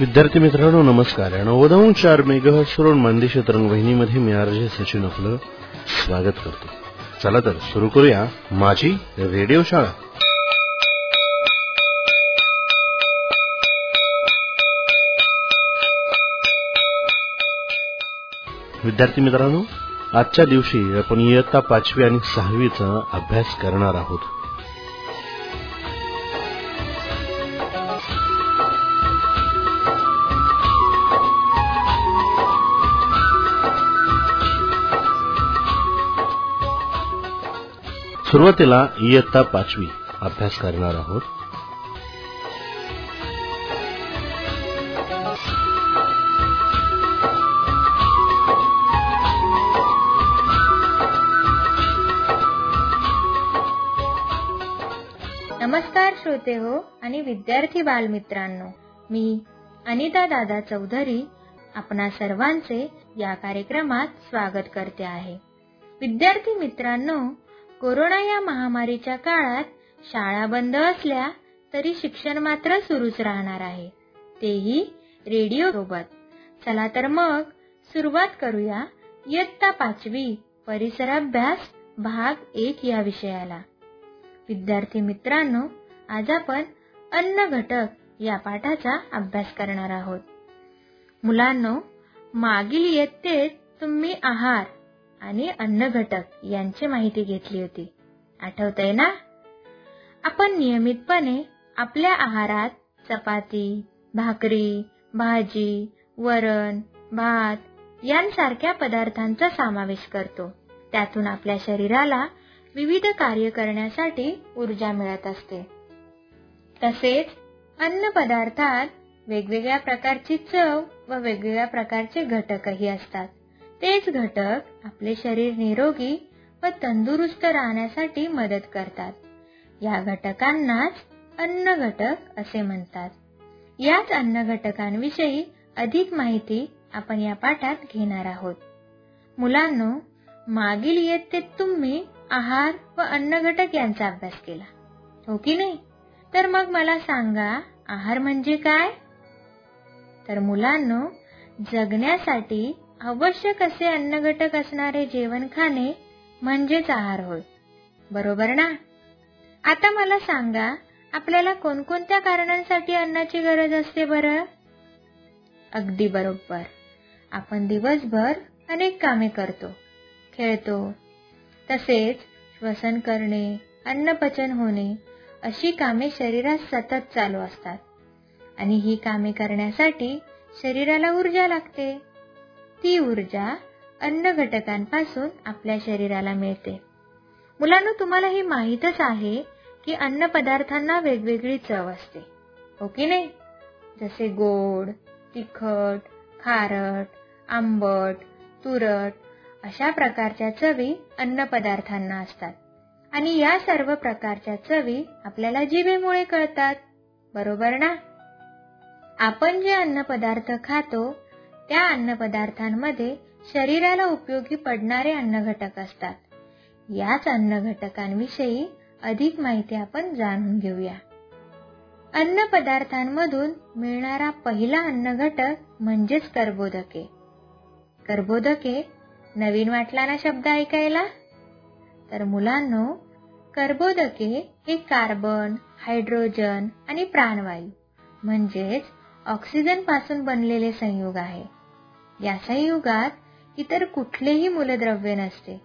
विद्यार्थी मित्रांनो नमस्कार. नव्वद चार मेघ सुरून मानदेश तरंगवाहिनीमध्ये मी आरजे सचिन आपलं स्वागत करतो. चला तर सुरू करूया माझी रेडिओ शाळा. विद्यार्थी मित्रांनो आजच्या दिवशी आपण इयत्ता पाचवी आणि सहावीचा अभ्यास करणार आहोत. सुरुवातीला इयत्ता पाचवी अभ्यास करणार आहोत. नमस्कार श्रोते हो आणि विद्यार्थी बालमित्रांनो मी अनिता दादा चौधरी आपणा सर्वांचे या कार्यक्रमात स्वागत करते आहे. विद्यार्थी मित्रांनो कोरोना या महामारीच्या काळात शाळा बंद असल्या तरी शिक्षण मात्र सुरूच राहणार आहे. तेही रेडिओ सोबत. चला तर मग सुरुवात करूया इयत्ता पाचवी परिसर अभ्यास भाग एक या विषयाला. विद्यार्थी मित्रांनो आज आपण अन्न घटक या पाठाचा अभ्यास करणार आहोत. मुलांनो मागील इयत्तेत तुम्ही आहार आणि अन्न घटक यांची माहिती घेतली होती. आठवतंय ना? आपण नियमितपणे आपल्या आहारात चपाती भाकरी भाजी वरण भात यांसारख्या पदार्थांचा समावेश करतो. त्यातून आपल्या शरीराला विविध कार्य करण्यासाठी ऊर्जा मिळत असते. तसेच अन्न पदार्थात वेगवेगळ्या प्रकारची चव व वेगवेगळ्या प्रकारचे घटकही असतात. तेच घटक आपले शरीर निरोगी व तंदुरुस्त राहण्यासाठी मदत करतात. या घटकांनाच अन्न घटक असे म्हणतात. याच अन्न घटकांविषयी अधिक माहिती आपण या पाठात घेणार आहोत. मुलांनो मागील इयत्तेत तुम्ही आहार व अन्न घटक यांचा अभ्यास केला हो की नाही? तर मग मला सांगा आहार म्हणजे काय? तर मुलांनो जगण्यासाठी आवश्यक असे अन्न घटक असणारे जेवण खाणे म्हणजेच आहार होय. बरोबर ना? आता मला सांगा आपल्याला कोणकोणत्या कारणांसाठी अन्नाची गरज असते बरं? अगदी बरोबर. आपण दिवसभर अनेक कामे करतो. खेळतो. तसेच श्वसन करणे अन्नपचन होणे अशी कामे शरीरात सतत चालू असतात. आणि ही कामे करण्यासाठी शरीराला ऊर्जा लागते. ती ऊर्जा अन्न घटकांपासून आपल्या शरीराला मिळते. मुलांना तुम्हाला हे माहीतच आहे की अन्न पदार्थांना वेगवेगळी चव असते. हो की नाही? जसे गोड तिखट खारट आंबट तुरट अशा प्रकारच्या चवी अन्न पदार्थांना असतात. आणि या सर्व प्रकारच्या चवी आपल्याला जिभेमुळे कळतात. बरोबर ना? आपण जे अन्न पदार्थ खातो त्या अन्नपदार्थांमध्ये शरीराला उपयोगी पडणारे अन्नघटक असतात. याच अन्नघटकांविषयी अधिक माहिती आपण जाणून घेऊया. अन्न पदार्थांमधून मिळणारा पहिला अन्न घटक म्हणजेच कर्बोदके. कर्बोदके नवीन वाटला ना शब्द ऐकायला? तर मुलांनो कर्बोदके हे कार्बन हायड्रोजन आणि प्राणवायू म्हणजेच ऑक्सिजनपासून बनलेले संयुग आहे. या युगात इतर कुठलेही मूलद्रव्य नसते.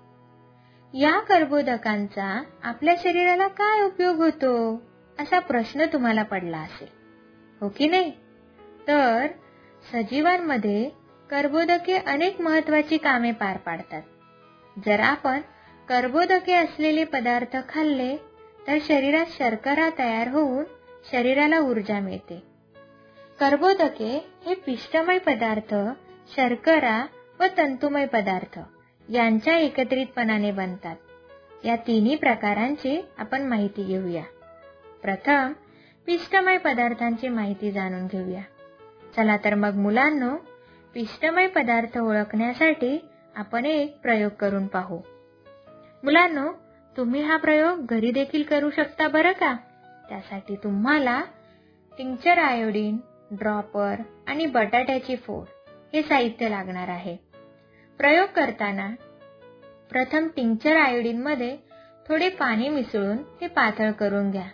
या कर्बोदकांचा आपल्या शरीराला काय उपयोग होतो? असा प्रश्न तुम्हाला पडला असेल. हो की नाही? तर सजीवांमध्ये कर्बोदके अनेक महत्वाची कामे पार पाडतात. जर आपण कर्बोदके असलेले पदार्थ खाल्ले तर शरीरात शर्करा तयार होऊन शरीराला ऊर्जा मिळते. कर्बोदके हे पिष्टमय पदार्थ शर्करा व तंतुमय पदार्थ यांच्या एकत्रितपणाने बनतात. या तिन्ही प्रकारांची आपण माहिती घेऊया. प्रथम पिष्टमय पदार्थांची माहिती जाणून घेऊया. चला तर मग मुलांनो पिष्टमय पदार्थ ओळखण्यासाठी आपण एक प्रयोग करून पाहू. मुलांनो तुम्ही हा प्रयोग घरी देखील करू शकता बरं का? त्यासाठी तुम्हाला टिंचर आयोडीन ड्रॉपर आणि बटाट्याची फोड हे साहित्य लागणार आहे. प्रयोग करताना प्रथम टिंक्चर आयोडीनमध्ये थोडे पाणी मिसळून ते पातळ करून घ्या.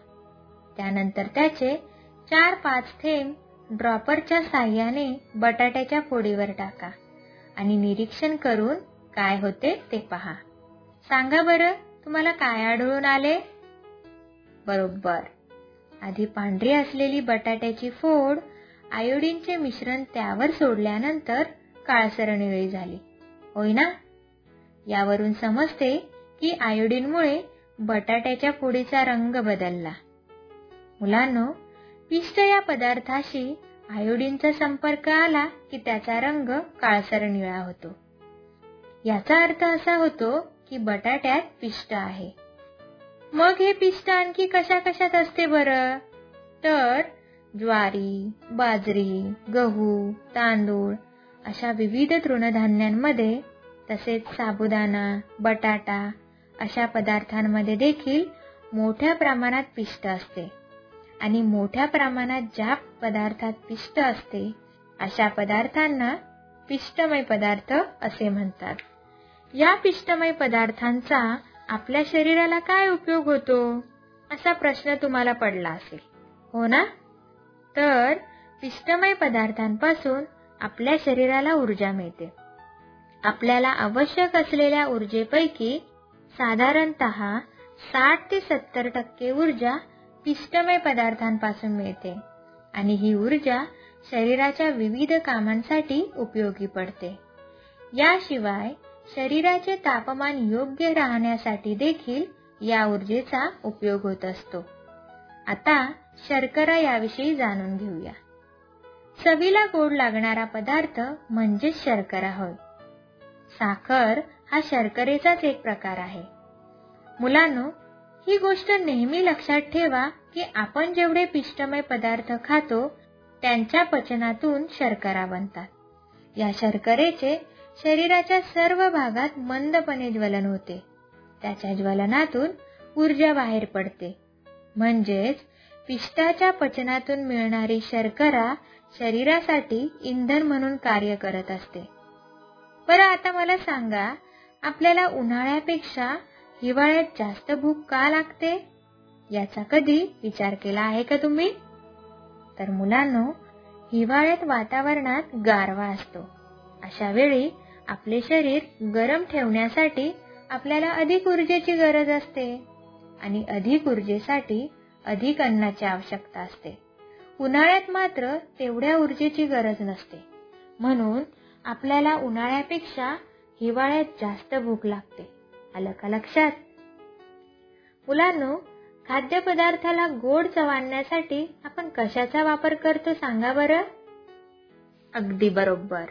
त्यानंतर त्याचे चार पाच थेंब ड्रॉपरच्या साह्याने बटाट्याच्या फोडीवर टाका आणि निरीक्षण करून काय होते ते पहा. सांगा बरं तुम्हाला काय आढळून आले? बरोबर. आधी पांढरी असलेली बटाट्याची फोड आयोडीनचे मिश्रण त्यावर सोडल्यानंतर काळसर निळी झाली. होय ना? यावरून समजते की आयोडीनमुळे बटाट्याच्या पुडीचा रंग बदलला. मुलांनो पिष्ट या पदार्थाशी आयोडीनचा संपर्क आला की त्याचा रंग काळसर निळा होतो. याचा अर्थ असा होतो की बटाट्यात पिष्ट आहे. मग हे पिष्ट आणखी कशा कशात असते बरं? तर ज्वारी बाजरी गहू तांदूळ अशा विविध तृणधान्यांमध्ये तसेच साबुदाणा बटाटा अशा पदार्थांमध्ये देखील मोठ्या प्रमाणात पिष्ट असते. आणि मोठ्या प्रमाणात ज्या पदार्थात पिष्ट असते अशा पदार्थांना पिष्टमय पदार्थ असे म्हणतात. या पिष्टमय पदार्थांचा आपल्या शरीराला काय उपयोग होतो? असा प्रश्न तुम्हाला पडला असेल. हो ना? तर पिष्टमय पदार्थांपासून आपल्या शरीराला ऊर्जा मिळते. आपल्याला आवश्यक असलेल्या ऊर्जेपैकी साधारणत साठ ते सत्तर टक्के ऊर्जा पिष्टमय पदार्थांपासून मिळते आणि ही ऊर्जा शरीराच्या विविध कामांसाठी उपयोगी पडते. याशिवाय शरीराचे तापमान योग्य राहण्यासाठी देखील या ऊर्जेचा उपयोग होत असतो. आता शर्करा याविषयी जाणून घेऊया. चवीला गोड लागणारा पदार्थ म्हणजेच शर्करा होय. साखर हा शर्करेचाच एक प्रकार आहे. मुलांनो ही गोष्ट नेहमी लक्षात ठेवा की आपण जेवढे पिष्टमय पदार्थ खातो त्यांच्या पचनातून शर्करा बनतात. या शर्करेचे शरीराच्या सर्व भागात मंदपणे ज्वलन होते. त्याच्या ज्वलनातून ऊर्जा बाहेर पडते. म्हणजेच पिष्टाच्या पचनातून मिळणारी शर्करा शरीरासाठी इंधन म्हणून कार्य करत असते. बरं आता मला सांगा आपल्याला उन्हाळ्यापेक्षा हिवाळ्यात जास्त भूक का लागते? याचा कधी विचार केला आहे का तुम्ही? तर मुलांनो हिवाळ्यात वातावरणात गारवा असतो. अशा वेळी आपले शरीर गरम ठेवण्यासाठी आपल्याला अधिक ऊर्जेची गरज असते. आणि अधिक ऊर्जेसाठी अधिक अन्नाची आवश्यकता असते. उन्हाळ्यात मात्र तेवढ्या ऊर्जेची गरज नसते. म्हणून आपल्याला उन्हाळ्यापेक्षा हिवाळ्यात जास्त भूक लागते. आलं का लक्षात? मुलांनो खाद्यपदार्थाला गोड चव आणण्यासाठी आपण कशाचा वापर करतो सांगा बरं? अगदी बरोबर.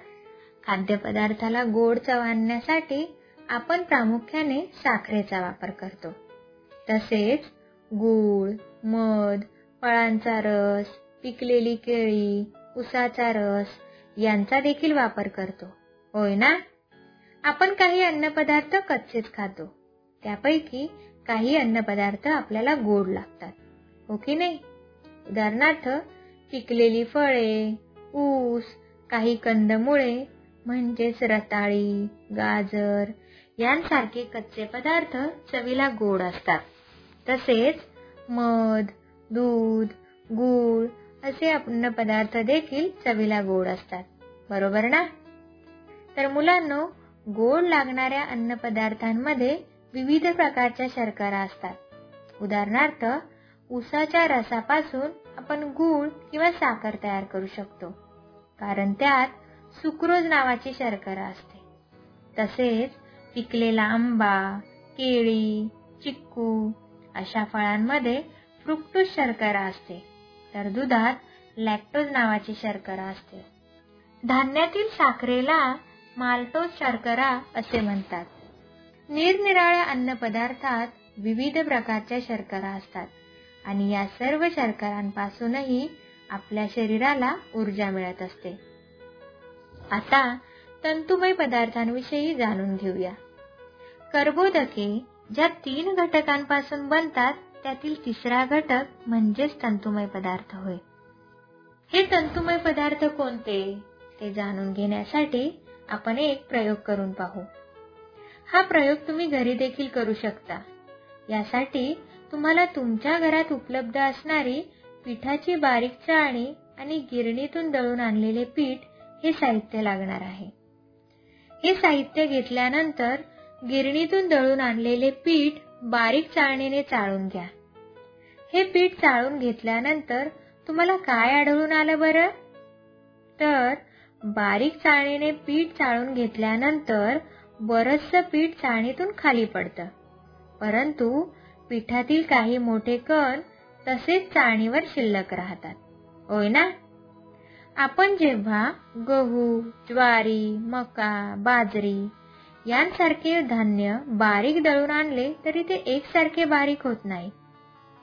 खाद्यपदार्थाला गोड चव आणण्यासाठी आपण प्रामुख्याने साखरेचा वापर करतो. तसेच गूळ मध फळांचा रस पिकलेली केळी उसाचा रस यांचा देखील वापर करतो. होय ना? आपण काही अन्नपदार्थ कच्चेच खातो. त्यापैकी काही अन्नपदार्थ आपल्याला गोड लागतात. हो की नाही? उदाहरणार्थ पिकलेली फळे ऊस काही कंदमुळे म्हणजेच रताळी गाजर यांसारखे कच्चे पदार्थ चवीला गोड असतात. तसेच मध दूध गूळ असे अन्नपदार्थ देखील चवीला गोड असतात. बरोबर ना? तर मुलांनो गोड लागणाऱ्या अन्नपदार्थांमध्ये विविध प्रकारच्या शर्करा असतात. उदाहरणार्थ उसाच्या रसापासून आपण गूळ किंवा साखर तयार करू शकतो कारण त्यात सुक्रोज नावाची शर्करा असते. तसेच पिकलेला आंबा केळी चिक्कू अशा फळांमध्ये फ्रुक्टोज शर्करा असते. तर दुधात लॅक्टोज नावाची शर्करा असते. धान्यातील साखरेला माल्टोज शर्करा असे म्हणतात. निरनिराळ्या अन्नपदार्थात विविध प्रकारच्या शर्करा असतात आणि या सर्व शर्करांपासूनही आपल्या शरीराला ऊर्जा मिळत असते. आता तंतुमय पदार्थांविषयी जाणून घेऊया. कर्बोदके ज्या तीन घटकांपासून बनतात त्यातील तिसरा घटक म्हणजेच तंतुमय पदार्थ होय. हे तंतुमय पदार्थ कोणते? ते जाणून घेण्यासाठी आपण एक प्रयोग करून पाहू. हा प्रयोग तुम्ही घरी देखील करू शकता. यासाठी तुम्हाला तुमच्या घरात उपलब्ध असणारी पिठाची बारीक चाळणी आणि गिरणीतून दळून आणलेले पीठ हे साहित्य लागणार आहे. हे साहित्य घेतल्यानंतर गिरणीतून दळून आणलेले पीठ बारीक चाळणीने चाळून घ्या. हे पीठ चाळून घेतल्यानंतर तुम्हाला काय आढळून आलं बरं? तर बारीक चाळणीने पीठ चाळून घेतल्यानंतर बरचस पीठ चाळणीतून खाली पडतं. परंतु पिठातील काही मोठे कण तसेच चाळणीवर शिल्लक राहतात. होय ना? आपण जेव्हा गहू ज्वारी मका बाजरी यांसारखे धान्य बारीक दळून आणले तरी ते एकसारखे बारीक होत नाही.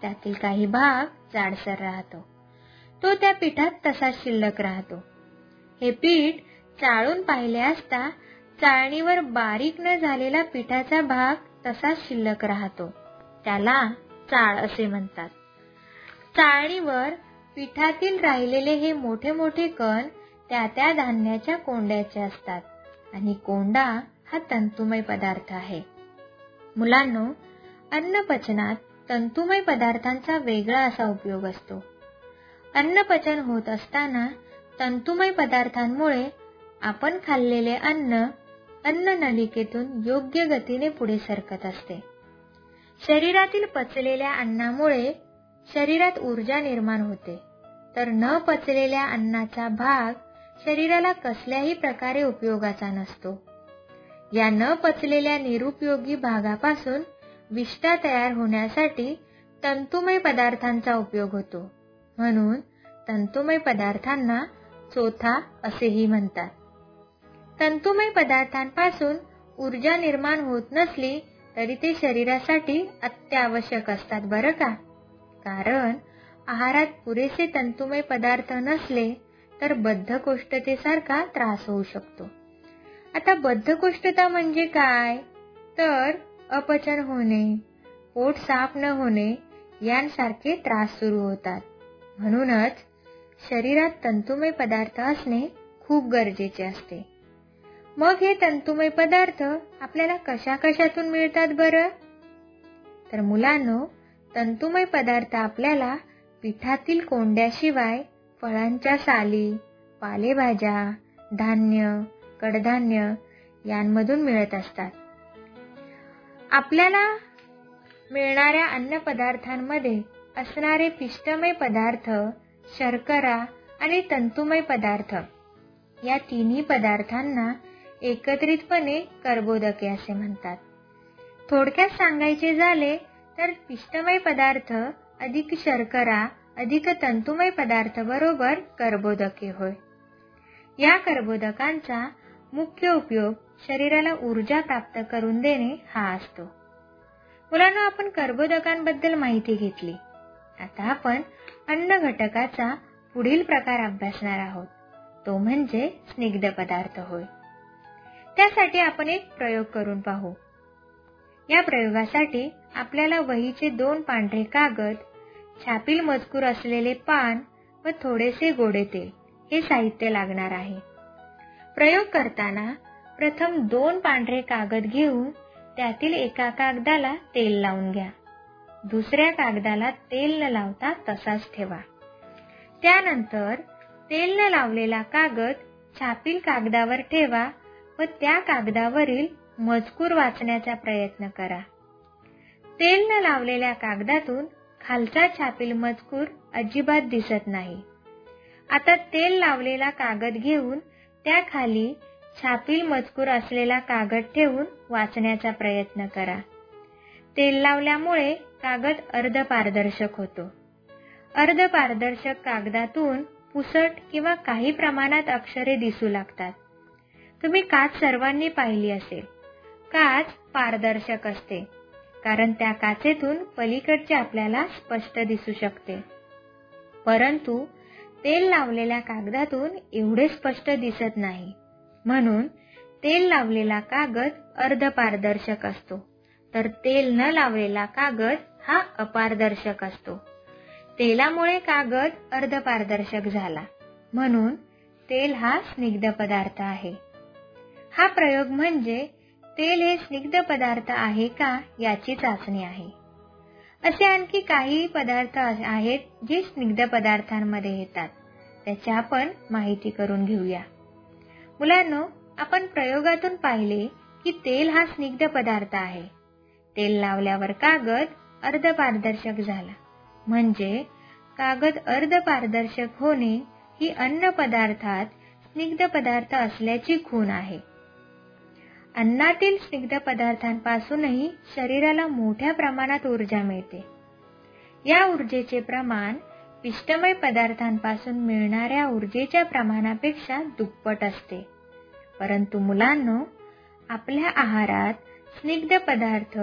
त्यातील काही भाग जाडसर राहतो. तो त्या पिठात तसाच शिल्लक राहतो. हे पीठ चाळून पाहिले असता चाळणीवर बारीक न झालेला पिठाचा भाग तसाच शिल्लक राहतो. त्याला चाळ असे म्हणतात. चाळणीवर पिठातील राहिलेले हे मोठे मोठे कण त्या त्या धान्याच्या कोंड्याचे असतात. आणि कोंडा हा तंतुमय पदार्थ आहे. मुलांनो अन्न पचनात तंतुमय पदार्थांचा वेगळा असा उपयोग असतो. अन्न पचन होत असताना तंतुमय पदार्थांमुळे आपण खाल्लेले अन्न अन्न नलिकेतून योग्य गतीने पुढे सरकत असते. शरीरातील पचलेल्या अन्नामुळे शरीरात ऊर्जा निर्माण होते. तर न पचलेल्या अन्नाचा भाग शरीराला कसल्याही प्रकारे उपयोगाचा नसतो. या न पचलेल्या निरुपयोगी भागापासून विष्ठा तयार होण्यासाठी तंतुमय पदार्थांचा उपयोग होतो. म्हणून तंतुमय पदार्थांना चोथा असेही म्हणतात. तंतुमय पदार्थांपासून ऊर्जा निर्माण होत नसली तरी ते शरीरासाठी अत्यावश्यक असतात बरं का? कारण आहारात पुरेसे तंतुमय पदार्थ नसले तर बद्धकोष्ठतेसारखा त्रास होऊ शकतो. आता बद्धकोष्ठता म्हणजे काय? तर अपचन होणे पोट साफ न होणे यांसारखे त्रास सुरू होतात. म्हणूनच शरीरात तंतुमय पदार्थ असणे खूप गरजेचे असते. मग हे तंतुमय पदार्थ आपल्याला कशा कशातून मिळतात बरं? तर मुलांनो तंतुमय पदार्थ आपल्याला पिठातील कोंड्याशिवाय फळांच्या साली पालेभाज्या धान्य कडधान्य यांमधून मिळत असतात. आपल्याला मिळणाऱ्या अन्न पदार्थांमध्ये असणारे पिष्टमय पदार्थ शर्करा आणि तंतुमय पदार्थ या तिन्ही पदार्थांना एकत्रितपणे कर्बोदके असे म्हणतात. थोडक्यात सांगायचे झाले तर पिष्टमय पदार्थ अधिक शर्करा अधिक तंतुमय पदार्थ बरोबर कर्बोदके होय. या कर्बोदकांचा मुख्य उपयोग शरीराला ऊर्जा प्राप्त करून देणे हा असतो. मुलांना आपण कर्बोदकांबद्दल माहिती घेतली. आता आपण अन्न घटकाचा पुढील प्रकार अभ्यासणार आहोत. तो म्हणजे स्निग्ध पदार्थ होय. त्यासाठी आपण एक प्रयोग करून पाहू. या प्रयोगासाठी आपल्याला वहीचे दोन पांढरे कागद छापील मजकूर असलेले पान व थोडेसे गोडे तेल हे साहित्य लागणार आहे. प्रयोग करताना प्रथम दोन पांढरे कागद घेऊन त्यातील एका कागदाला तेल लावून घ्या. दुसऱ्या कागदाला तेल न लावता तसाच ठेवा. त्यानंतर तेल न लावलेला कागद छापील कागदावर ठेवा व त्या कागदावरील मजकूर वाचण्याचा प्रयत्न करा. तेल न लावलेल्या कागदातून खालचा छापील मजकूर अजिबात दिसत नाही. आता तेल लावलेला कागद घेऊन त्या खाली छापील मजकूर असलेला कागद ठेवून वाचण्याचा प्रयत्न करा. तेल लावल्यामुळे कागद अर्ध पारदर्शक होतो. अर्ध पारदर्शक कागदातून पुसट किंवा काही प्रमाणात अक्षरे दिसू लागतात. तुम्ही काच सर्वांनी पाहिली असेल. काच पारदर्शक असते कारण त्या काचेतून पलीकडचे आपल्याला स्पष्ट दिसू शकते. परंतु तेल लावलेल्या कागदातून एवढे स्पष्ट दिसत नाही. म्हणून तेल लावलेला कागद अर्धपारदर्शक असतो. तर तेल न लावलेला कागद हा अपारदर्शक असतो. तेलामुळे कागद अर्धपारदर्शक झाला. म्हणून तेल हा स्निग्ध पदार्थ आहे. हा प्रयोग म्हणजे तेल हे स्निग्ध पदार्थ आहे का याची चाचणी आहे. असे आणखी काही पदार्थ आहेत जे स्निग्ध पदार्थांमध्ये येतात. त्याची आपण माहिती करून घेऊया. मुलांनो आपण प्रयोगातून पाहिले की तेल हा स्निग्ध पदार्थ आहे. तेल लावल्यावर कागद अर्धपारदर्शक झाला. म्हणजे कागद अर्धपारदर्शक होणे ही अन्न पदार्थात स्निग्ध पदार्थ असल्याची खूण आहे. अन्नातील स्निग्ध पदार्थांपासूनही शरीराला मोठ्या प्रमाणात ऊर्जा मिळते. या ऊर्जेचे प्रमाण पिष्टमय पदार्थांपासून मिळणाऱ्या ऊर्जेच्या प्रमाणापेक्षा दुप्पट असते. परंतु मुलांनो आपल्या आहारात स्निग्ध पदार्थ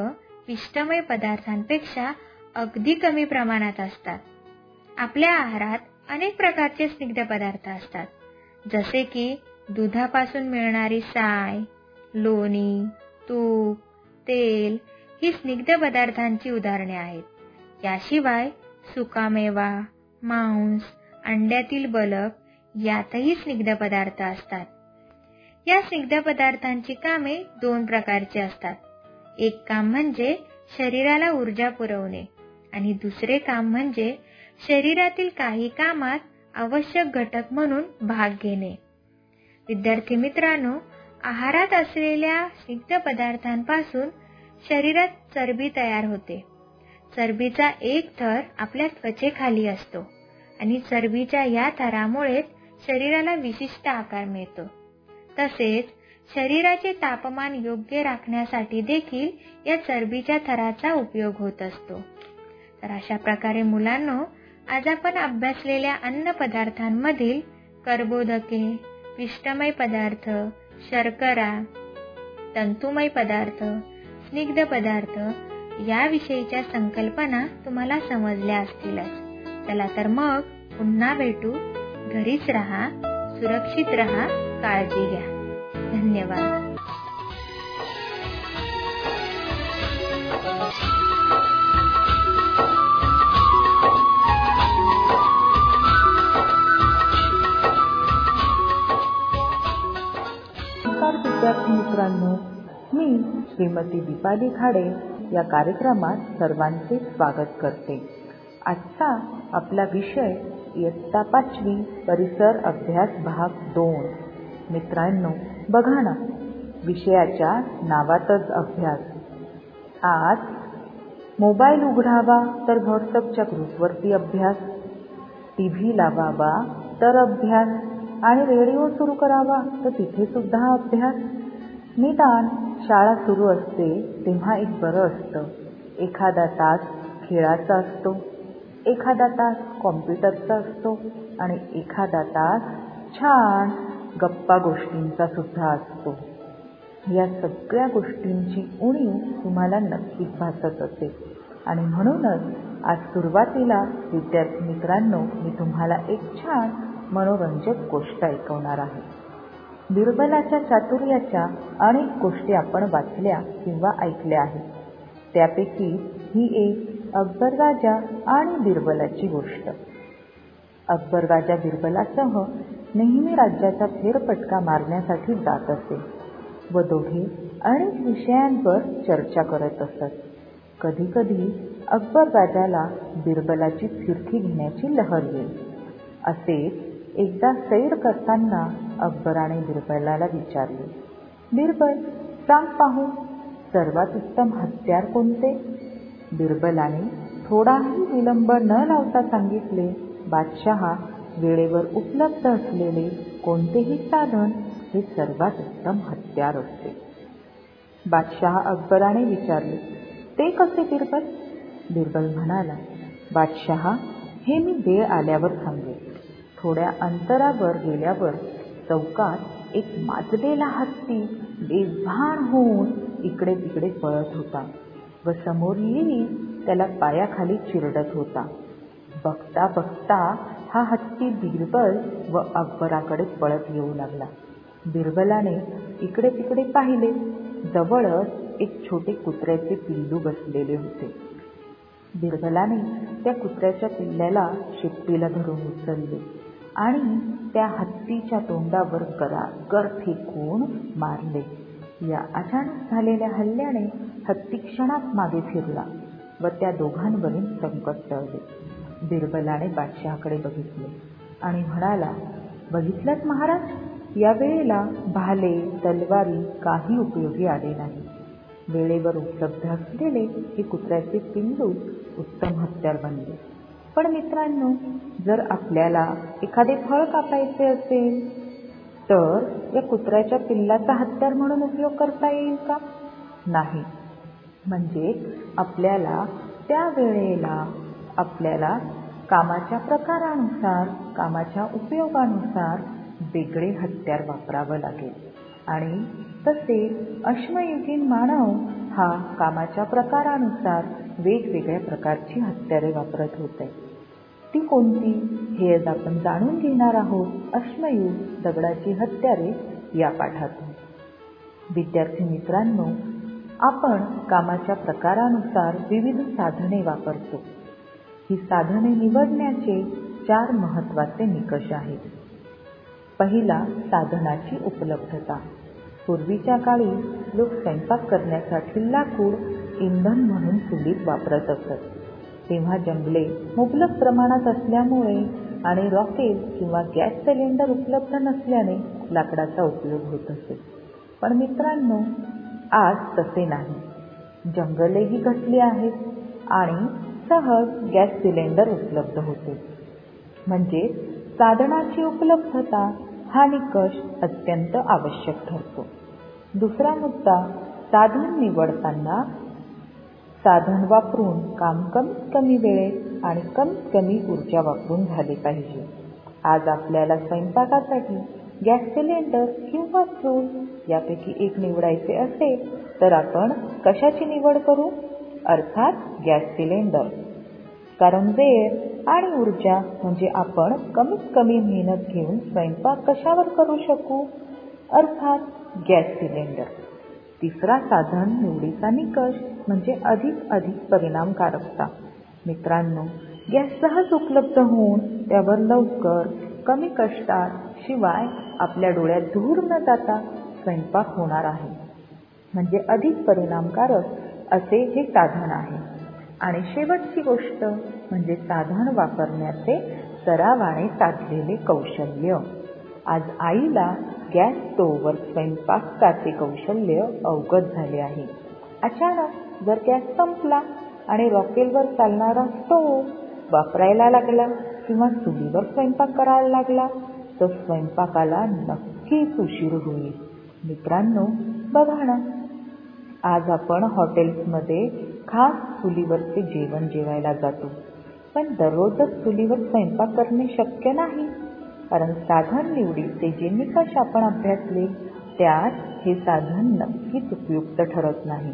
पिष्टमय पदार्थांपेक्षा अगदी कमी प्रमाणात असतात. आपल्या आहारात अनेक प्रकारचे स्निग्ध पदार्थ असतात. जसे की दुधापासून मिळणारी साय लोणी तूप तेल ही स्निग्ध पदार्थांची उदाहरणे आहेत. याशिवाय सुकामेवा मांस अंड्यातील बलक यातही स्निग्ध पदार्थ असतात. या स्निग्ध पदार्थांची कामे दोन प्रकारची असतात. एक काम म्हणजे शरीराला ऊर्जा पुरवणे आणि दुसरे काम म्हणजे शरीरातील काही कामात आवश्यक घटक म्हणून भाग घेणे. विद्यार्थी मित्रांनो आहारात असलेल्या स्निग्ध पदार्थांपासून शरीरात चरबी तयार होते. चरबीचा एक थर आपल्या त्वचेखाली असतो आणि चरबीच्या या थरामुळेच शरीराला विशिष्ट आकार मिळतो. तसेच शरीराचे तापमान योग्य राखण्यासाठी देखील या चरबीच्या थराचा उपयोग होत असतो. तर अशा प्रकारे मुलांनो आज आपण अभ्यासलेल्या अन्न पदार्थांमधील कर्बोदके पिष्टमय पदार्थ शर्करा तंतुमय पदार्थ स्निग्ध पदार्थ याविषयीच्या संकल्पना तुम्हाला समजल्या असतीलच. चला तर मग पुन्हा भेटू. घरीच राहा सुरक्षित राहा काळजी घ्या. धन्यवाद. विद्यार्थी मित्रांनो. मी श्रीमती दीपाली खाडे या कार्यक्रमात सर्वांचे स्वागत करते. आजचा आपला विषय इयत्ता पाचवी परिसर अभ्यास भाग दोन. मित्रांनो बघा ना विषयाच्या नावातच अभ्यास. आज मोबाईल उघडावा तर व्हॉट्सअपच्या ग्रुपवरती अभ्यास. टी व्ही लावावा तर अभ्यास. आणि रेडिओ सुरू करावा. तर तिथे सुद्धा अभ्यास. निदान शाळा सुरू असते तेव्हा एक बरं असतं. एखादा तास खेळाचा असतो एखादा तास कॉम्प्युटरचा असतो आणि एखादा तास छान गप्पा गोष्टींचा सुद्धा असतो. या सगळ्या गोष्टींची उणीव तुम्हाला नक्कीच भासत असेल. आणि म्हणूनच आज सुरुवातीला विद्यार्थी मित्रांनो मी तुम्हाला एक छान मनोरंजक गोष्ट ऐकवणार आहे. बिरबलाच्या चातुर्याच्या अनेक गोष्टी आपण वाचल्या किंवा ऐकल्या आहेत. त्यापैकी ही एक अकबर राजा आणि बिरबलाची गोष्ट. अकबर राजा बिरबलासह नेहमी राज्याचा फेरफटका मारण्यासाठी जात असे व दोघे अनेक विषयांवर चर्चा करत असत. कधी कधी अकबर राजाला बिरबलाची फिरकी घेण्याची लहर येईल. असेच एकदा सैर करताना अकबराने बिरबलाला विचारले बिरबल सांग पाहू सर्वात उत्तम हत्यार कोणते? बिरबलाने थोडाही विलंब न लावता सांगितले बादशहा वेळेवर उपलब्ध असलेले कोणतेही साधन हे सर्वात उत्तम हत्यार असते. बादशहा अकबराने विचारले ते कसे बिरबल? बिरबल म्हणाला बादशहा हे मी वेळ आल्यावर सांगेन. थोड्या अंतरावर गेल्यावर चौकात एक माजलेला हत्ती बेभान होऊन इकडे तिकडे पळत होता व समोरही त्याला पायाखाली चिरडत होता. बघता बघता हा हत्ती बिरबल व अकबराकडे पळत येऊ लागला. बिरबलाने इकडे तिकडे पाहिले. जवळच एक छोटे कुत्र्याचे पिल्लू बसलेले होते. बिरबलाने त्या कुत्र्याच्या पिल्ल्याला शेपटीला धरून उचलले. आणि त्या हत्तीच्या तोंडावर गर फेकून मारले. या अचानक झालेल्या हल्ल्याने हत्ती क्षणात मागे फिरला व त्या दोघांवरील संकट टळले. बिरबलाने बादशहाकडे बघितले आणि म्हणाला बघितलंत महाराज? या वेळेला भाले तलवारी काही उपयोगी आले नाही. वेळेवर उपलब्ध असलेले हे कुत्र्याचे पिल्लू उत्तम हत्यार बनले. पण मित्रांनो जर आपल्याला एखादे फळ कापायचे असेल तर या कुत्र्याच्या पिल्लाचा हत्यार म्हणून उपयोग करता येईल का? नाही. म्हणजे आपल्याला त्या वेळेला आपल्याला कामाच्या प्रकारानुसार कामाच्या उपयोगानुसार वेगळे हत्यार वापरावं लागेल. आणि तसेच अश्मयुगीन मानव हा कामाच्या प्रकारानुसार वेगवेगळ्या प्रकारची हत्यारे वापरत होते. ती कोणती हे आज आपण जाणून घेणार आहोत अश्मयुग दगडाची हत्यारे या पाठातून. विद्यार्थी मित्रांनो आपण कामाच्या प्रकारानुसार विविध साधने वापरतो. ही साधने निवडण्याचे चार महत्त्वाचे निकष आहेत. पहिला साधनाची उपलब्धता. पूर्वीच्या काळी लोक स्वयंपाक करण्यासाठी लाकूड इंधन म्हणून चुलीत वापरत असत. तेव्हा जंगले मुबलक प्रमाणात असल्यामुळे आणि रॉकेल किंवा गॅस सिलेंडर उपलब्ध नसल्याने लाकडाचा उपयोग होत असे. पण मित्रांनो आज तसे नाही. जंगलेही घटली आहेत आणि सहज गॅस सिलेंडर उपलब्ध होते. म्हणजे साधनाची उपलब्धता हा निकष अत्यंत आवश्यक ठरतो. दुसरा मुद्दा साधन निवडताना साधन वापरून काम कमीत कमी वेळेत आणि कमीत कमी ऊर्जा वापरून झाले पाहिजे. आज आपल्याला स्वयंपाकासाठी गॅस सिलेंडर किंवा चूल यापैकी एक निवडायचे असेल तर आपण कशाची निवड करू? अर्थात गॅस सिलेंडर. कारण वेळ आणि ऊर्जा म्हणजे आपण कमीत कमी मेहनत घेऊन स्वयंपाक कशावर करू शकू? अर्थात गॅस सिलेंडर. तिसरा साधन निवडीचा निकष म्हणजे अधिक अधिक परिणामकारकता. मित्रांनो गॅस सहज उपलब्ध होऊन त्यावर लवकर कमी कष्टात शिवाय आपल्या डोळ्यात धूर न जाता स्वयंपाक होणार आहे. म्हणजे अधिक परिणामकारक असे हे साधन आहे. आणि शेवटची गोष्ट म्हणजे साधन वापरण्याचे सरावाने साधलेले कौशल्य. आज आईला गॅस स्टोव्हवर स्वयंपाकाचे कौशल्य अवगत झाले आहे. अचानक जर गॅस संपला आणि रॉकेलवर चालणारा स्टोव्ह वापरायला लागला किंवा चुलीवर स्वयंपाक करायला लागला तर स्वयंपाकाला नक्कीच उशीर होईल. मित्रांनो बघा ना. आज आपण हॉटेल्समध्ये खास चुलीवरचे जेवण जेवायला जातो. पण दररोजच चुलीवर स्वयंपाक करणे शक्य नाही. कारण साधन निवडीचे जे निकष आपण अभ्यासले त्यात हे साधन नक्कीच उपयुक्त ठरत नाही.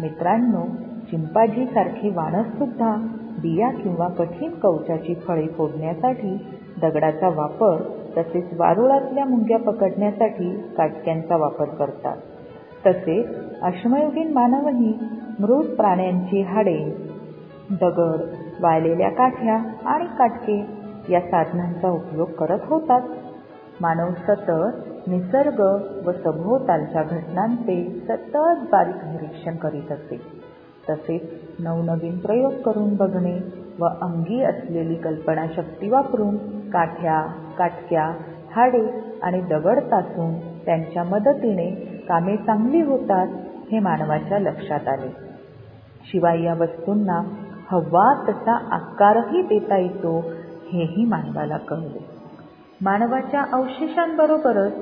मित्रांनो चिंपाजीसारखे वानरसुद्धा बिया किंवा कठीण कवचाची फळे फोडण्यासाठी दगडाचा वापर तसेच वारुळातल्या मुंग्या पकडण्यासाठी काटक्यांचा वापर करतात. तसेच अश्मयुगीन मानवही मृत प्राण्यांची हाडे दगड वाळलेल्या काठ्या आणि काटके या साधनांचा उपयोग करत होतात. मानव सतत निसर्ग व सभोवतालच्या घटनांचे सतत बारीक निरीक्षण करीत असे तसेच नवनवीन प्रयोग करून बघणे व अंगी असलेली कल्पनाशक्ती वापरून काठ्या काटक्या हाडे आणि दगड तासून त्यांच्या मदतीने कामे चांगली होतात हे मानवाच्या लक्षात आले. शिवाय या वस्तूंना हवा तसा आकारही देता येतो हेही मानवाला कळले. मानवाच्या अवशेषांबरोबरच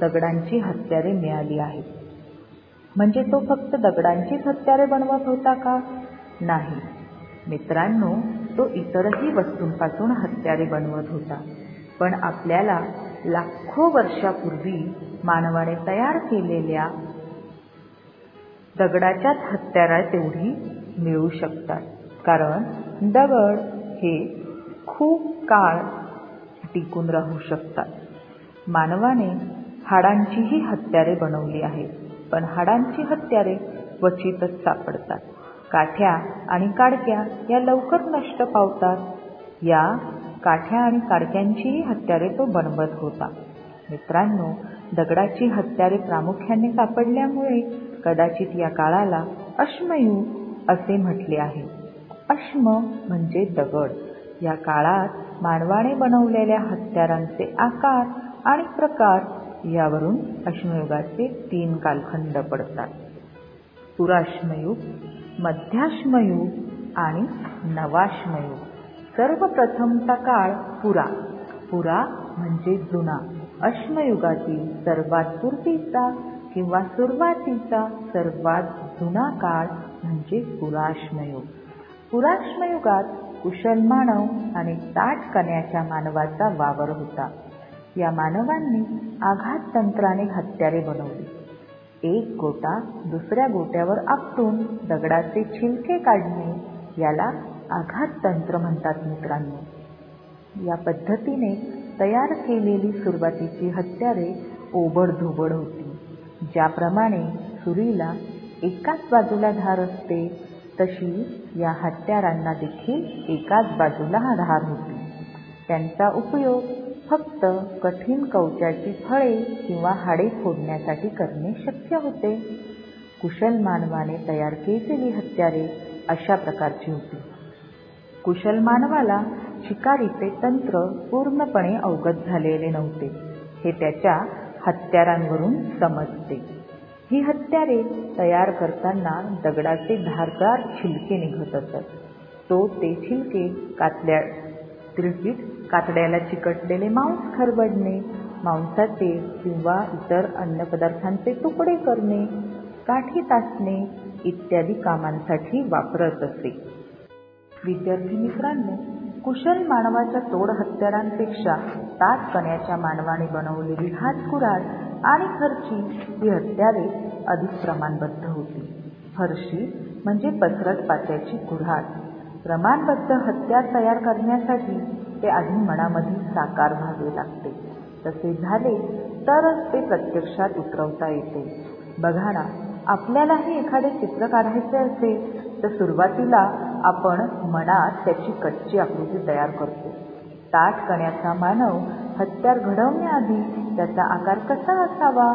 दगडांची हत्यारे मिळाली आहेत. म्हणजे तो फक्त दगडांचीच हत्यारे बनवत होता का? नाही. मित्रांनो तो इतरही वस्तूंपासून हत्यारे बनवत होता. पण आपल्याला लाखो वर्षापूर्वी मानवाने तयार केलेल्या दगडाच्याच हत्यारा तेवढी मिळू शकतात. कारण दगड हे खूप काळ टिकून राहू शकतात. मानवाने हाडांचीही हत्यारे बनवली आहेत पण हाडांची हत्यारे क्वचितच सापडतात. काठ्या आणि काडक्या या लवकर नष्ट पावतात. या काठ्या आणि काडक्यांचीही हत्यारे तो बनवत होता. मित्रांनो दगडाची हत्यारे प्रामुख्याने सापडल्यामुळे कदाचित या काळाला अश्मयुग असे म्हटले आहे. अश्म म्हणजे दगड. या काळात मानवाने बनवलेल्या हत्यारांचे आकार आणि प्रकार यावरून अश्मयुगाचे तीन कालखंड पडतात. पुराश्मयुग मध्याश्मयुग आणि नवाश्मयुग. सर्वप्रथमचा काळ पुरा. पुरा म्हणजे जुना. अश्मयुगातील सर्वात पूर्वीचा किंवा सुरुवातीचा सर्वात जुना काळ म्हणजे पुराश्मयुग. पुराश्मयुगात कुशल मानव आणि ताट कण्याच्या मानवाचा वावर होता. या मानवांनी आघात तंत्राने हत्यारे बनवली. एक गोटा दुसऱ्या गोट्यावर आपटून दगडाचे छिलके काढणे याला आघात तंत्र म्हणतात मित्रांनो. या पद्धतीने तयार केलेली सुरुवातीची हत्यारे ओबडधोबड होती. ज्याप्रमाणे सुरीला एकाच बाजूला धार असते तशी या हत्यारांना देखील एकाच बाजूला धार होती. त्यांचा उपयोग फक्त कठीण कवचाची फळे किंवा हाडे फोडण्यासाठी करणे शक्य होते. कुशल मानवाने तयार केलेली हत्यारे अशा प्रकारची होती. कुशल मानवाला शिकारीचे तंत्र पूर्णपणे अवगत झालेले नव्हते. हे त्याच्या हत्यारांवरून समजते. ही हत्यारे तयार करताना दगडाचे धारदार छिलके निघत असत. तो ते छिलके कातल्या त्रिपीठ कातड्याला चिकटलेले मांस खरबडणे मांसाचे किंवा इतर अन्नपदार्थांचे तुकडे करणे काठी तासणे इत्यादी कामांसाठी वापरत असे. विद्यार्थी मित्रांनो कुशल मानवाच्या तोड हत्यारांपेक्षा ताट कण्याच्या मानवाने बनवलेली हातकुराड आणि फरशी ही हत्यारे अधिक प्रमाणबद्ध होती. फरशी म्हणजे पसरट पात्याची कुऱ्हाड. प्रमाणबद्ध हत्यार तयार करण्यासाठी ते आधी मनामध्ये साकार व्हावे लागते. तसे झाले तरच ते प्रत्यक्षात उतरवता येते. बघा ना आपल्यालाही एखादे चित्र काढायचे असेल तर सुरुवातीला आपण मनात त्याची कच्ची आकृती तयार करतो. ताट कण्याचा मानव हत्यार घडवण्याआधी त्याचा आकार कसा असावा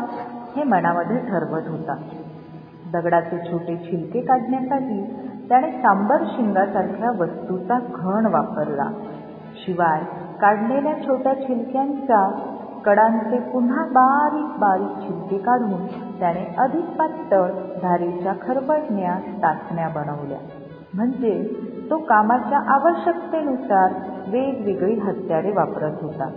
हे मनामध्ये ठरवत होता. दगडाचे छोटे छिलके काढण्यासाठी त्याने सांबर शिंगासारख्या वस्तूचा घण वापरला. शिवाय काढलेल्या छोट्या छिलक्यांच्या कडांचे पुन्हा बारीक बारीक छिलके काढून त्याने अधिक पातळ धारेच्या खरबडण्या टाचण्या बनवल्या. म्हणजे तो कामाच्या आवश्यकतेनुसार वेगवेगळी हत्यारे वापरत होता.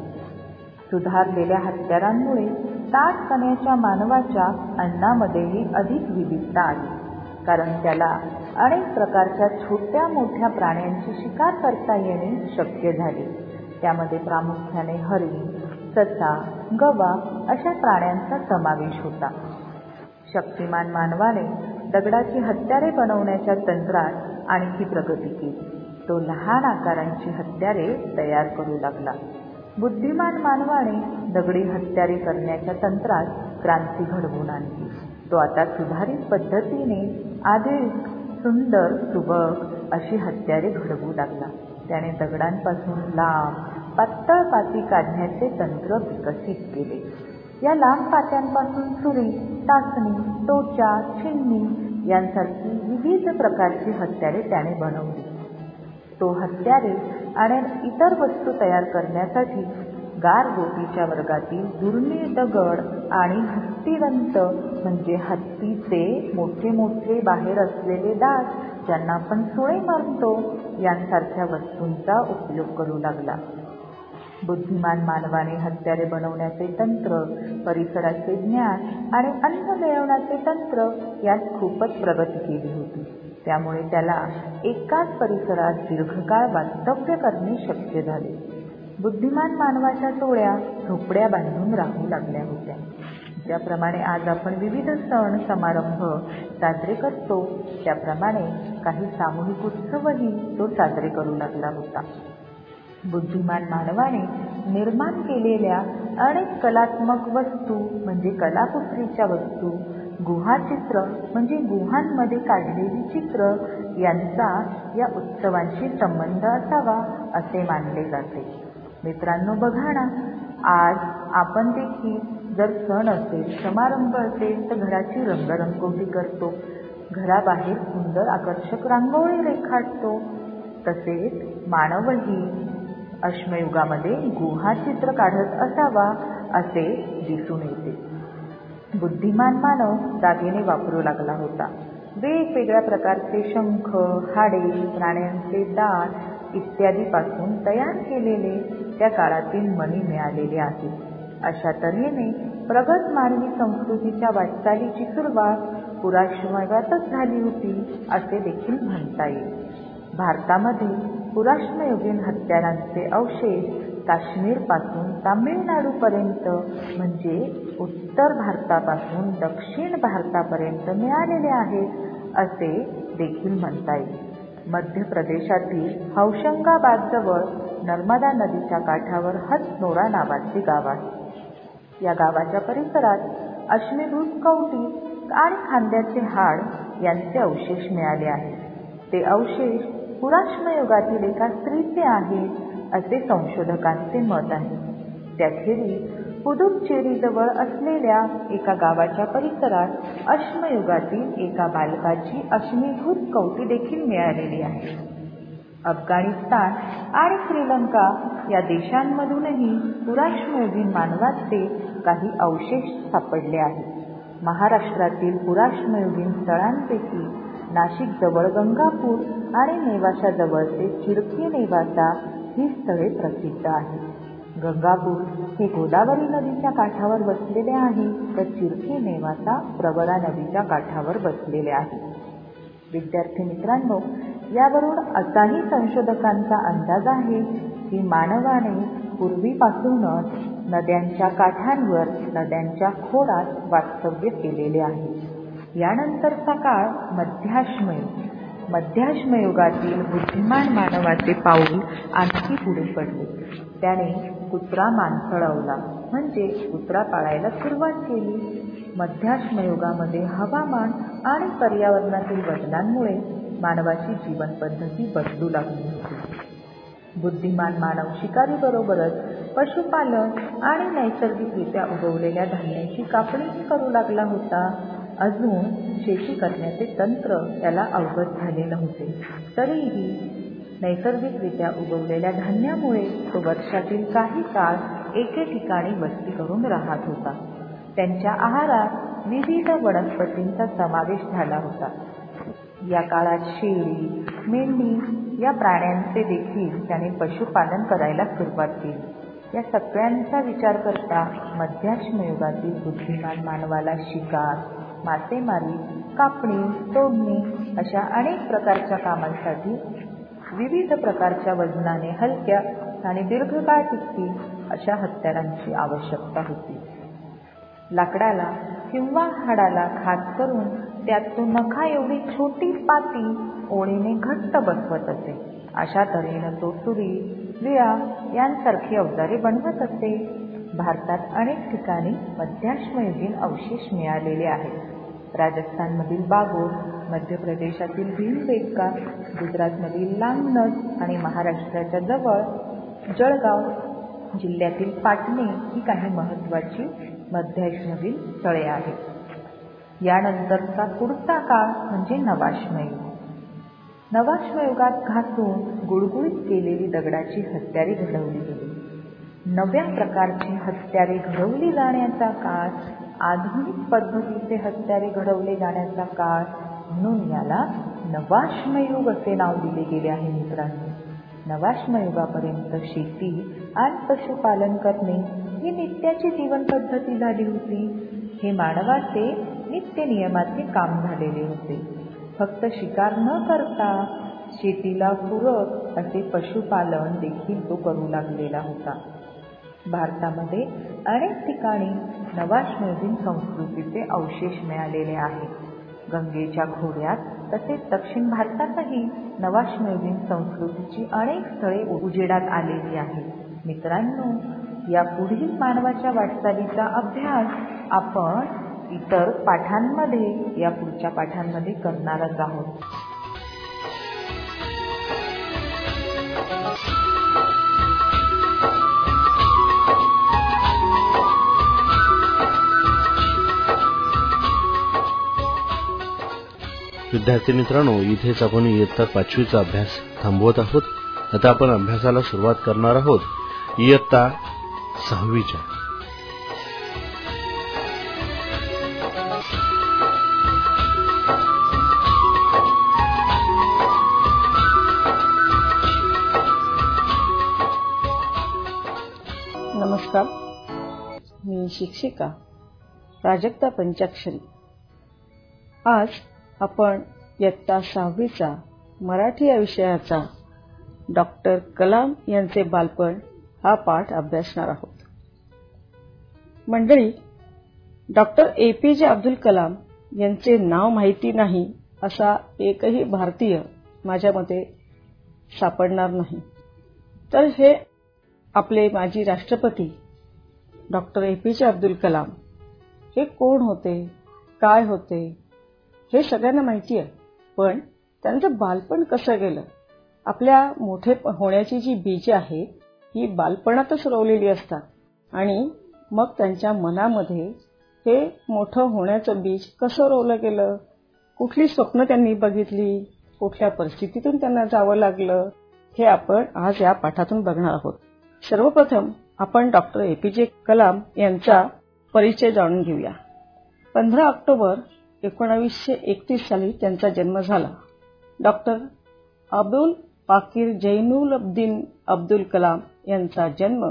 सुधारलेल्या हत्यारांमुळे ताट कण्याच्या मानवाच्या अन्नामध्येही अधिक विविधता आली. कारण त्याला अनेक प्रकारच्या छोट्या मोठ्या प्राण्यांची शिकार करता येणे शक्य झाले. त्यामध्ये प्रामुख्याने हरिण ससा गवा अशा प्राण्यांचा समावेश होता. शक्तिमान मानवाने दगडाची हत्यारे बनवण्याच्या तंत्रात आणखी प्रगती केली. तो लहान आकारांची हत्यारे तयार करू लागला. बुद्धिमान मानवाने दगडी हत्यारे करण्याच्या तंत्रात क्रांती घडवून आणली. तो आता सुधारित पद्धतीने अधिक सुंदर सुबक अशी हत्यारे घडवू लागला. त्याने दगडांपासून लांब पातळ पाती काढण्याचे तंत्र विकसित केले. या लांब पात्यांपासून सुरी टाचणी टोचा छिन्नी यांसारखी विविध प्रकारची हत्यारे त्याने बनवली. तो हत्यारे आणि इतर वस्तू तयार करण्यासाठी गारगोटीच्या वर्गातील दुर्मिळ दगड आणि हत्तीदंत म्हणजे हत्तीचे मोठे मोठे बाहेर असलेले दात ज्यांना आपण सुळे मारतो यांसारख्या वस्तूंचा उपयोग करू लागला. बुद्धिमान मानवाने हत्यारे बनवण्याचे तंत्र परिसराचे ज्ञान आणि अन्न मिळवण्याचे तंत्र यात खूपच प्रगती केली होती. त्यामुळे त्याला एकाच परिसरात दीर्घकाळ वास्तव्य करणे शक्य झाले. बुद्धिमान मानवाच्या टोळ्या झोपड्या बांधून राहू लागल्या होत्या. ज्याप्रमाणे आज आपण विविध सण समारंभ साजरे करतो त्याप्रमाणे काही सामूहिक उत्सवही तो साजरे करू लागला होता. बुद्धिमान मानवाने निर्माण केलेल्या अनेक कलात्मक वस्तू म्हणजे कलाकुसरीच्या वस्तू गुहाचित्र म्हणजे गुहांमध्ये काढलेली चित्र यांचा या उत्सवांशी संबंध असावा असे मानले जाते. मित्रांनो बघा ना आज आपण देखील जर सण असेल समारंभ असेल तर घराची रंगरंगोटी करतो. घराबाहेर सुंदर आकर्षक रांगोळी रेखाटतो. तसेच मानवही अश्मयुगामध्ये गुहा चित्र काढत असावा असे दिसून येते. बुद्धिमान मानव दागिने वापरू लागला होता. वेगवेगळ्या प्रकारचे शंख हाडे प्राण्यांचे दात इत्यादीपासून तयार केलेले त्या काळातील मणी मिळालेले आहेत. अशा तऱ्हेने प्रगत मानवी संस्कृतीच्या वाटचालीची सुरुवात पुराश्मयुगातच झाली होती असे देखील म्हणता येईल. भारतामध्ये पुराश्मयुगीन हत्यारांचे अवशेष काश्मीरपासून तामिळनाडूपर्यंत म्हणजे उत्तर भारतापासून दक्षिण भारतापर्यंत मिळालेले आहेत असे देखील म्हणता येईल. मध्य प्रदेशातील हौशंगाबादजवळ नर्मदा नदीच्या काठावर हसनोरा नावाचे गाव आहे. या गावाच्या परिसरात अश्मीभूत कवटी आणि खांद्याचे हाड यांचे अवशेष मिळाले आहेत. ते अवशेष पुराश्मयुगातील एका स्त्रीचे आहेत असे संशोधकांचे मत आहे. त्याखेरीज पुदुच्चेरीजवळ असलेल्या एका गावाच्या परिसरात अश्मयुगातील एका बालकाची अश्मीभूत कवटी देखील मिळालेली आहे. अफगाणिस्तान आणि श्रीलंका या देशांमधूनही पुराश्मयुगीन मानवाचे काही अवशेष सापडले आहेत. महाराष्ट्रातील पुराश्मयुगीन स्थळांपैकी नाशिकजवळ गंगापूर आणि नेवाशाजवळचे चिरकी नेवासा ही स्थळे प्रसिद्ध आहेत. गंगापूर हे गोदावरी नदीच्या काठावर बसलेले आहे. तर चिरकी नेवासा प्रवरा नदीच्या काठावर बसलेले आहे. विद्यार्थी मित्रांनो यावरून असाही संशोधकांचा अंदाज आहे की मानवाने पूर्वीपासूनच नद्यांच्या काठांवर नद्यांच्या खोडात वास्तव्य केलेले आहे. यानंतरचा काळ मध्याश्मयुग मध्याश्मयुगातील बुद्धिमान मानवाचे पाऊल आणखी पुढे पडले. त्याने कुत्रा मानसळवला म्हणजे कुत्रा पाळायला सुरुवात केली. मध्याश्मयुगामध्ये हवामान आणि पर्यावरणातील बदलांमुळे मानवाची जीवन पद्धती बदलू लागली होती. बुद्धिमान मानव शिकारी बरोबरच पशुपालन आणि नैसर्गिकरित्या उगवलेल्या धान्याची कापणीही करू लागला होता. अजून शेती करण्याचे तंत्र त्याला अवगत झाले नव्हते. तरीही नैसर्गिकरित्या उगवलेल्या धान्यामुळे तो वर्षातील काही काळ एके ठिकाणी वस्ती करून राहत होता. त्यांच्या आहारात विविध वनस्पतींचा समावेश झाला होता. या काळात शेळी मेंढी या प्राण्यांचे देखील त्याने पशुपालन करायला सुरुवात केली. या सगळ्यांचा विचार करता मध्याश्मयुगातील बुद्धिमान मानवाला शिकार मासेमारी कापणी तोडणी अशा अनेक प्रकारच्या कामांसाठी विविध प्रकारच्या वजनाने हलक्या आणि दीर्घकाळ टिकतील अशा हत्यारांची आवश्यकता होती. लाकडाला किंवा हाडाला खास करून त्यातून नखाएवढी नखा एवढी छोटी पाती ओळीने घट्ट बसवत असे. अशा तऱ्हेनं तो तुरी विळा यांसारखी अवजारे बनवत असे. भारतात अनेक ठिकाणी मध्याश्मयुगीन अवशेष मिळालेले आहेत. राजस्थानमधील बागोर मध्य प्रदेशातील भीमबेटका गुजरातमधील लांगनस आणि महाराष्ट्राच्या जवळ जळगाव जिल्ह्यातील पाटणे ही काही महत्वाची मध्याश्मयुगीन स्थळे आहेत. यानंतरचा पुढचा काळ म्हणजे नवाश्मयुग. नवाश्मयुगात घासून गुळगुळीत केलेली दगडाची हत्यारे घडवली गेली. नव्या प्रकारची हत्यारे घडवली जाण्याचा काळ आधुनिक पद्धतीचे हत्यारे घडवले जाण्याचा काळ म्हणून याला नवाश्मयुग असे नाव दिले गेले आहे मित्रांनो. नवाश्मयुगापर्यंत शेती आणि पशुपालन करणे ही नित्याची जीवन पद्धती झाली होती. हे मानवाचे नित्य नियमाचे काम झालेले होते. फक्त शिकार न करता शेतीला पूरक असे पशुपालन देखील तो करू लागलेला होता. भारतामध्ये अनेक ठिकाणी नवाश्मयुगीन संस्कृतीचे अवशेष मिळालेले आहेत. गंगेच्या खोऱ्यात तसेच दक्षिण भारतातही नवाश्मयुगीन संस्कृतीची अनेक स्थळे उजेडात आलेली आहेत. मित्रांनो या पुढील मानवाच्या वाटचालीचा अभ्यास आपण इतर पाठांमध्ये या पुढच्या पाठांमध्ये करणारच आहोत. विद्यार्थी मित्रांनो इथेच आपण इयत्ता पाचवीचा अभ्यास थांबवत आहोत. आता आपण अभ्यासाला सुरुवात करणार आहोत. इयत्ता सहावीच्या. नमस्कार. मी शिक्षिका प्राजक्ता पंचाक्षरी. आज आपण इयत्ता सहावीचा मराठी या विषयाचा डॉक्टर कलाम यांचे बालपण हा पाठ अभ्यासणार आहोत. मंडळी डॉक्टर ए पी जे अब्दुल कलाम यांचे नाव माहिती नाही असा एकही भारतीय माझ्या मते सापडणार नाही. तर हे आपले माजी राष्ट्रपती डॉक्टर ए पी जे अब्दुल कलाम हे कोण होते? काय होते? हे सगळ्यांना माहिती आहे पण त्यांचं बालपण कसं गेलं? आपल्या मोठे होण्याची जी बीजे आहेत ही बालपणातच रोवलेली असतात. आणि मग त्यांच्या मनामध्ये हे मोठं होण्याचं बीज कसं रोवलं गेलं? कुठली स्वप्न त्यांनी बघितली? कुठल्या परिस्थितीतून त्यांना जावं लागलं? हे आपण आज या पाठातून बघणार आहोत. सर्वप्रथम आपण डॉक्टर एपीजे कलाम यांचा परिचय जाणून घेऊया. पंधरा ऑक्टोबर एकोणावीसशे एकतीस साली त्यांचा जन्म झाला. डॉक्टर अबुल पाकीर जैनुल अब्दीन अब्दुल कलाम यांचा जन्म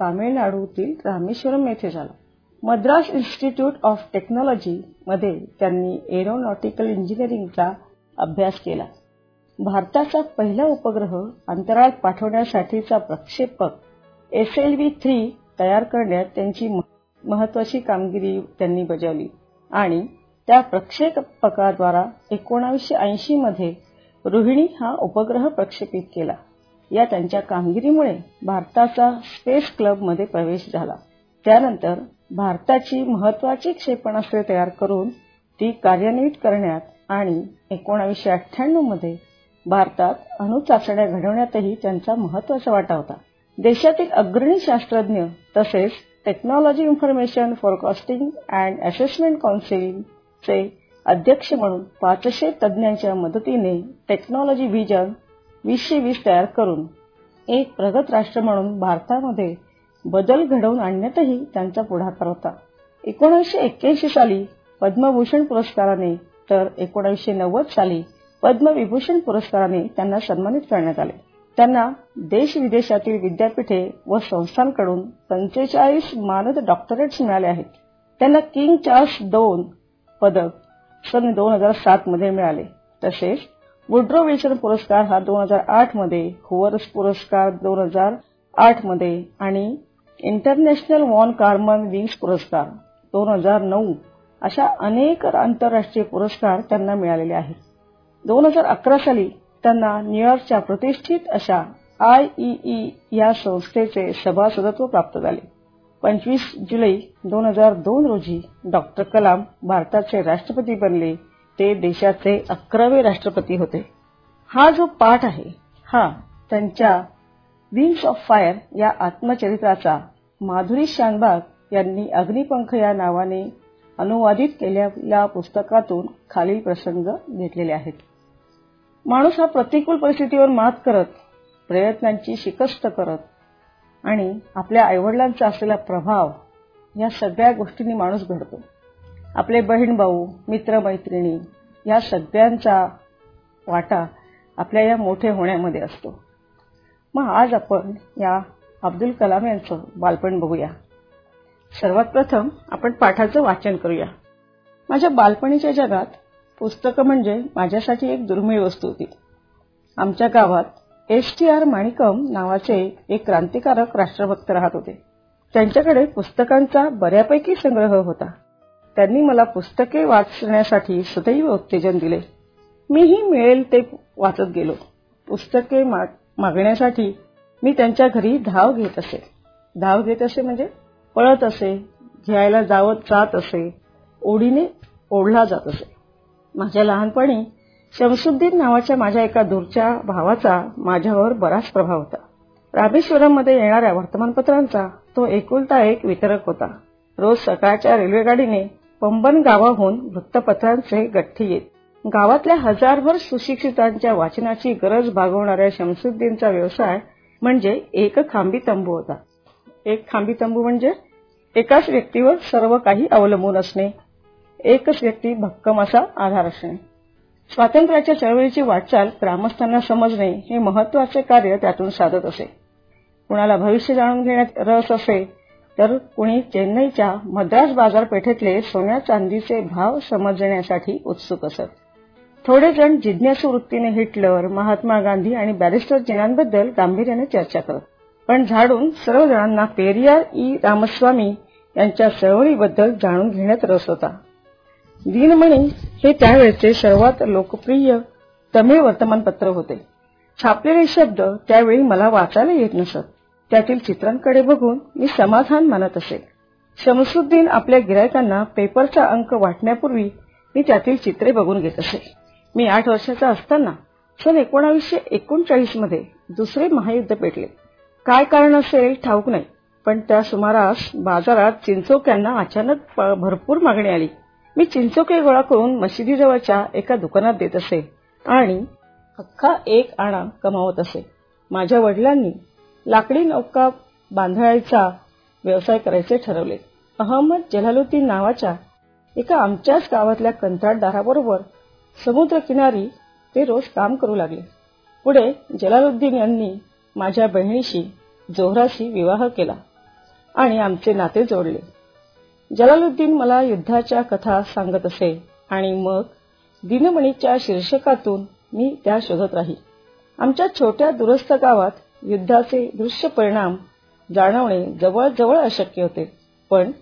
तामिळनाडूतील रामेश्वरम येथे झाला. मद्रास इन्स्टिट्यूट ऑफ टेक्नॉलॉजी मध्ये त्यांनी एरोनॉटिकल इंजिनिअरिंगचा अभ्यास केला. भारताचा पहिला उपग्रह अंतराळात पाठवण्यासाठीचा प्रक्षेपक एस एल व्ही थ्री तयार करण्यात त्यांची महत्वाची कामगिरी त्यांनी बजावली आणि त्या प्रक्षेपकाद्वारा एकोणावीसशे ऐंशी मध्ये रोहिणी हा उपग्रह प्रक्षेपित केला. या त्यांच्या कामगिरीमुळे भारताचा स्पेस क्लबमध्ये प्रवेश झाला. त्यानंतर भारताची महत्वाची क्षेपणास्त्रे तयार करून ती कार्यान्वित करण्यात आणि एकोणावीसशे अठ्ठ्याण्णवमध्ये भारतात अणुचाचण्या घडवण्यातही त्यांचा महत्त्वाचा वाटा होता. देशातील अग्रणी शास्त्रज्ञ तसेच technology information forecasting and assessment चे अध्यक्ष म्हणून पाचशे तज्ज्ञांच्या मदतीने टेक्नॉलॉजी व्हिजन वीसशे वीस तयार करून एक प्रगत राष्ट्र म्हणून भारतामध्ये बदल घडवून आणण्यातही त्यांचा पुढाकार होता. एकोणीसशे एक्क्याऐंशी साली पद्मभूषण पुरस्काराने तर एकोणीसशे नव्वद साली पद्मविभूषण पुरस्काराने त्यांना सन्मानित करण्यात आले. त्यांना देश विदेशातील विद्यापीठे व संस्थांकडून पंचेचाळीस मानद डॉक्टरेट्स मिळाले आहेत. त्यांना किंग चार्ल्स दोन पदक सन दोन हजार सात मध्ये मिळाले. तसेच वुड्रो विल्सन पुरस्कार हा दोन हजार आठमध्ये हुवर्स पुरस्कार दोन हजार आठमध्ये आणि इंटरनॅशनल वॉन कार्मन विंग्स पुरस्कार दोन हजार नऊ अशा अनेक आंतरराष्ट्रीय पुरस्कार त्यांना मिळालेले आहेत. दोन हजार अकरा साली त्यांना न्यूयॉर्कच्या प्रतिष्ठित अशा आयईई या संस्थेचे सभासदत्व प्राप्त झाले. पंचवीस जुलै दोन हजार दोन रोजी डॉक्टर कलाम भारताचे राष्ट्रपती बनले. ते देशाचे अकरावे राष्ट्रपती होते. हा जो पाठ आहे हा त्यांच्या विंग्स ऑफ फायर या आत्मचरित्राचा माधुरी शानबाग यांनी अग्निपंख या नावाने अनुवादित केलेल्या पुस्तकातून खालील प्रसंग घेतलेले आहेत. माणूस हा प्रतिकूल परिस्थितीवर मात करत प्रयत्नांची शिकस्त करत आणि आपल्या आईवडिलांचा असलेला प्रभाव या सगळ्या गोष्टींनी माणूस घडतो. आपले बहीण भाऊ मित्रमैत्रिणी या सगळ्यांचा वाटा आपल्या या मोठे होण्यामध्ये असतो. मग आज आपण या अब्दुल कलाम यांचं बालपण बघूया. सर्वात प्रथम आपण पाठाचं वाचन करूया. माझ्या बालपणीच्या जगात पुस्तकं म्हणजे माझ्यासाठी एक दुर्मिळ वस्तू होती. आमच्या गावात एस टी आर माणिकम नावाचे एक क्रांतिकारक राष्ट्रभक्त राहत होते. त्यांच्याकडे पुस्तकांचा बऱ्यापैकी संग्रह होता. त्यांनी मला पुस्तके वाचण्यासाठी सदैव उत्तेजन दिले. मीही मिळेल ते वाचत गेलो. पुस्तके मागण्यासाठी मी त्यांच्या घरी धाव घेत असे. धाव घेत असे म्हणजे पळत असे घ्यायला जावत जात असे ओढीने ओढला जात असे. माझ्या लहानपणी शमशुद्दीन नावाच्या माझ्या एका दूरच्या भावाचा माझ्यावर बराच प्रभाव होता. रामेश्वरममध्ये येणाऱ्या वर्तमानपत्रांचा तो एकुलता एक वितरक होता. रोज सकाळच्या रेल्वेगाडीने पंबन गावाहून वृत्तपत्रांचे गठ्ठी येत. गावातल्या हजारभर सुशिक्षितांच्या वाचनाची गरज भागवणाऱ्या शमसुद्दीनचा व्यवसाय म्हणजे एक खांबी तंबू होता. एक खांबी तंबू म्हणजे एकाच व्यक्तीवर सर्व काही अवलंबून असणे. एकच व्यक्ती भक्कम असा आधार असणे. स्वातंत्र्याच्या चळवळीची वाटचाल ग्रामस्थांना समजणे हे महत्त्वाचे कार्य त्यातून साधत असे. कुणाला भविष्य जाणून घेण्यात रस असे तर कुणी चेन्नईच्या मद्रास बाजारपेठेतले सोन्या चांदीचे भाव समजण्यासाठी उत्सुक असत. थोडे जण जिज्ञासू वृत्तीने हिटलर महात्मा गांधी आणि बॅरिस्टर जिनांबद्दल गांभीर्याने चर्चा करत. पण झाडून सर्व जणांना पेरियार ई. रामस्वामी यांच्या चळवळीबद्दल जाणून घेण्यात रस होता. दिनमणी हे त्यावेळचे सर्वात लोकप्रिय तमिळ वर्तमानपत्र होते. छापलेले शब्द त्यावेळी मला वाचायला येत नसत. त्यातील चित्रांकडे बघून मी समाधान मानत असे. शमसुद्दीन आपल्या गिरायकांना पेपरचा अंक वाटण्यापूर्वी मी त्यातील चित्रे बघून घेत असे. मी आठ वर्षाचा असताना सन एकोणावीसशे एकोणचाळीसमध्ये दुसरे महायुद्ध पेटले. काय कारण असेल ठाऊक नाही पण त्या सुमारास बाजारात चिंचोक्यांना अचानक भरपूर मागणी आली. मी चिंचोके गोळा करून मशिदीजवळच्या एका दुकानात देत असे. आणि अख्खा एक आणा कमावत असे. माझ्या वडिलांनी लाकडी नौका बांधळायचा व्यवसाय करायचे ठरवले. अहमद जलालुद्दीन नावाच्या एका आमच्याच गावातल्या कंत्राटदाराबरोबर समुद्रकिनारी ते रोज काम करू लागले. पुढे जलालुद्दीन यांनी माझ्या बहिणीशी जोहराशी विवाह केला आणि आमचे नाते जोडले. जलालुद्दीन मला युद्धाच्या कथा सांगत असे आणि मग दिनमणीच्या शीर्षकातून मी त्या शोधत राही. आमच्या छोट्या दुरस्त गावात युद्धाचे दृश्य परिणाम जाणवणे जवळजवळ अशक्य होते. पण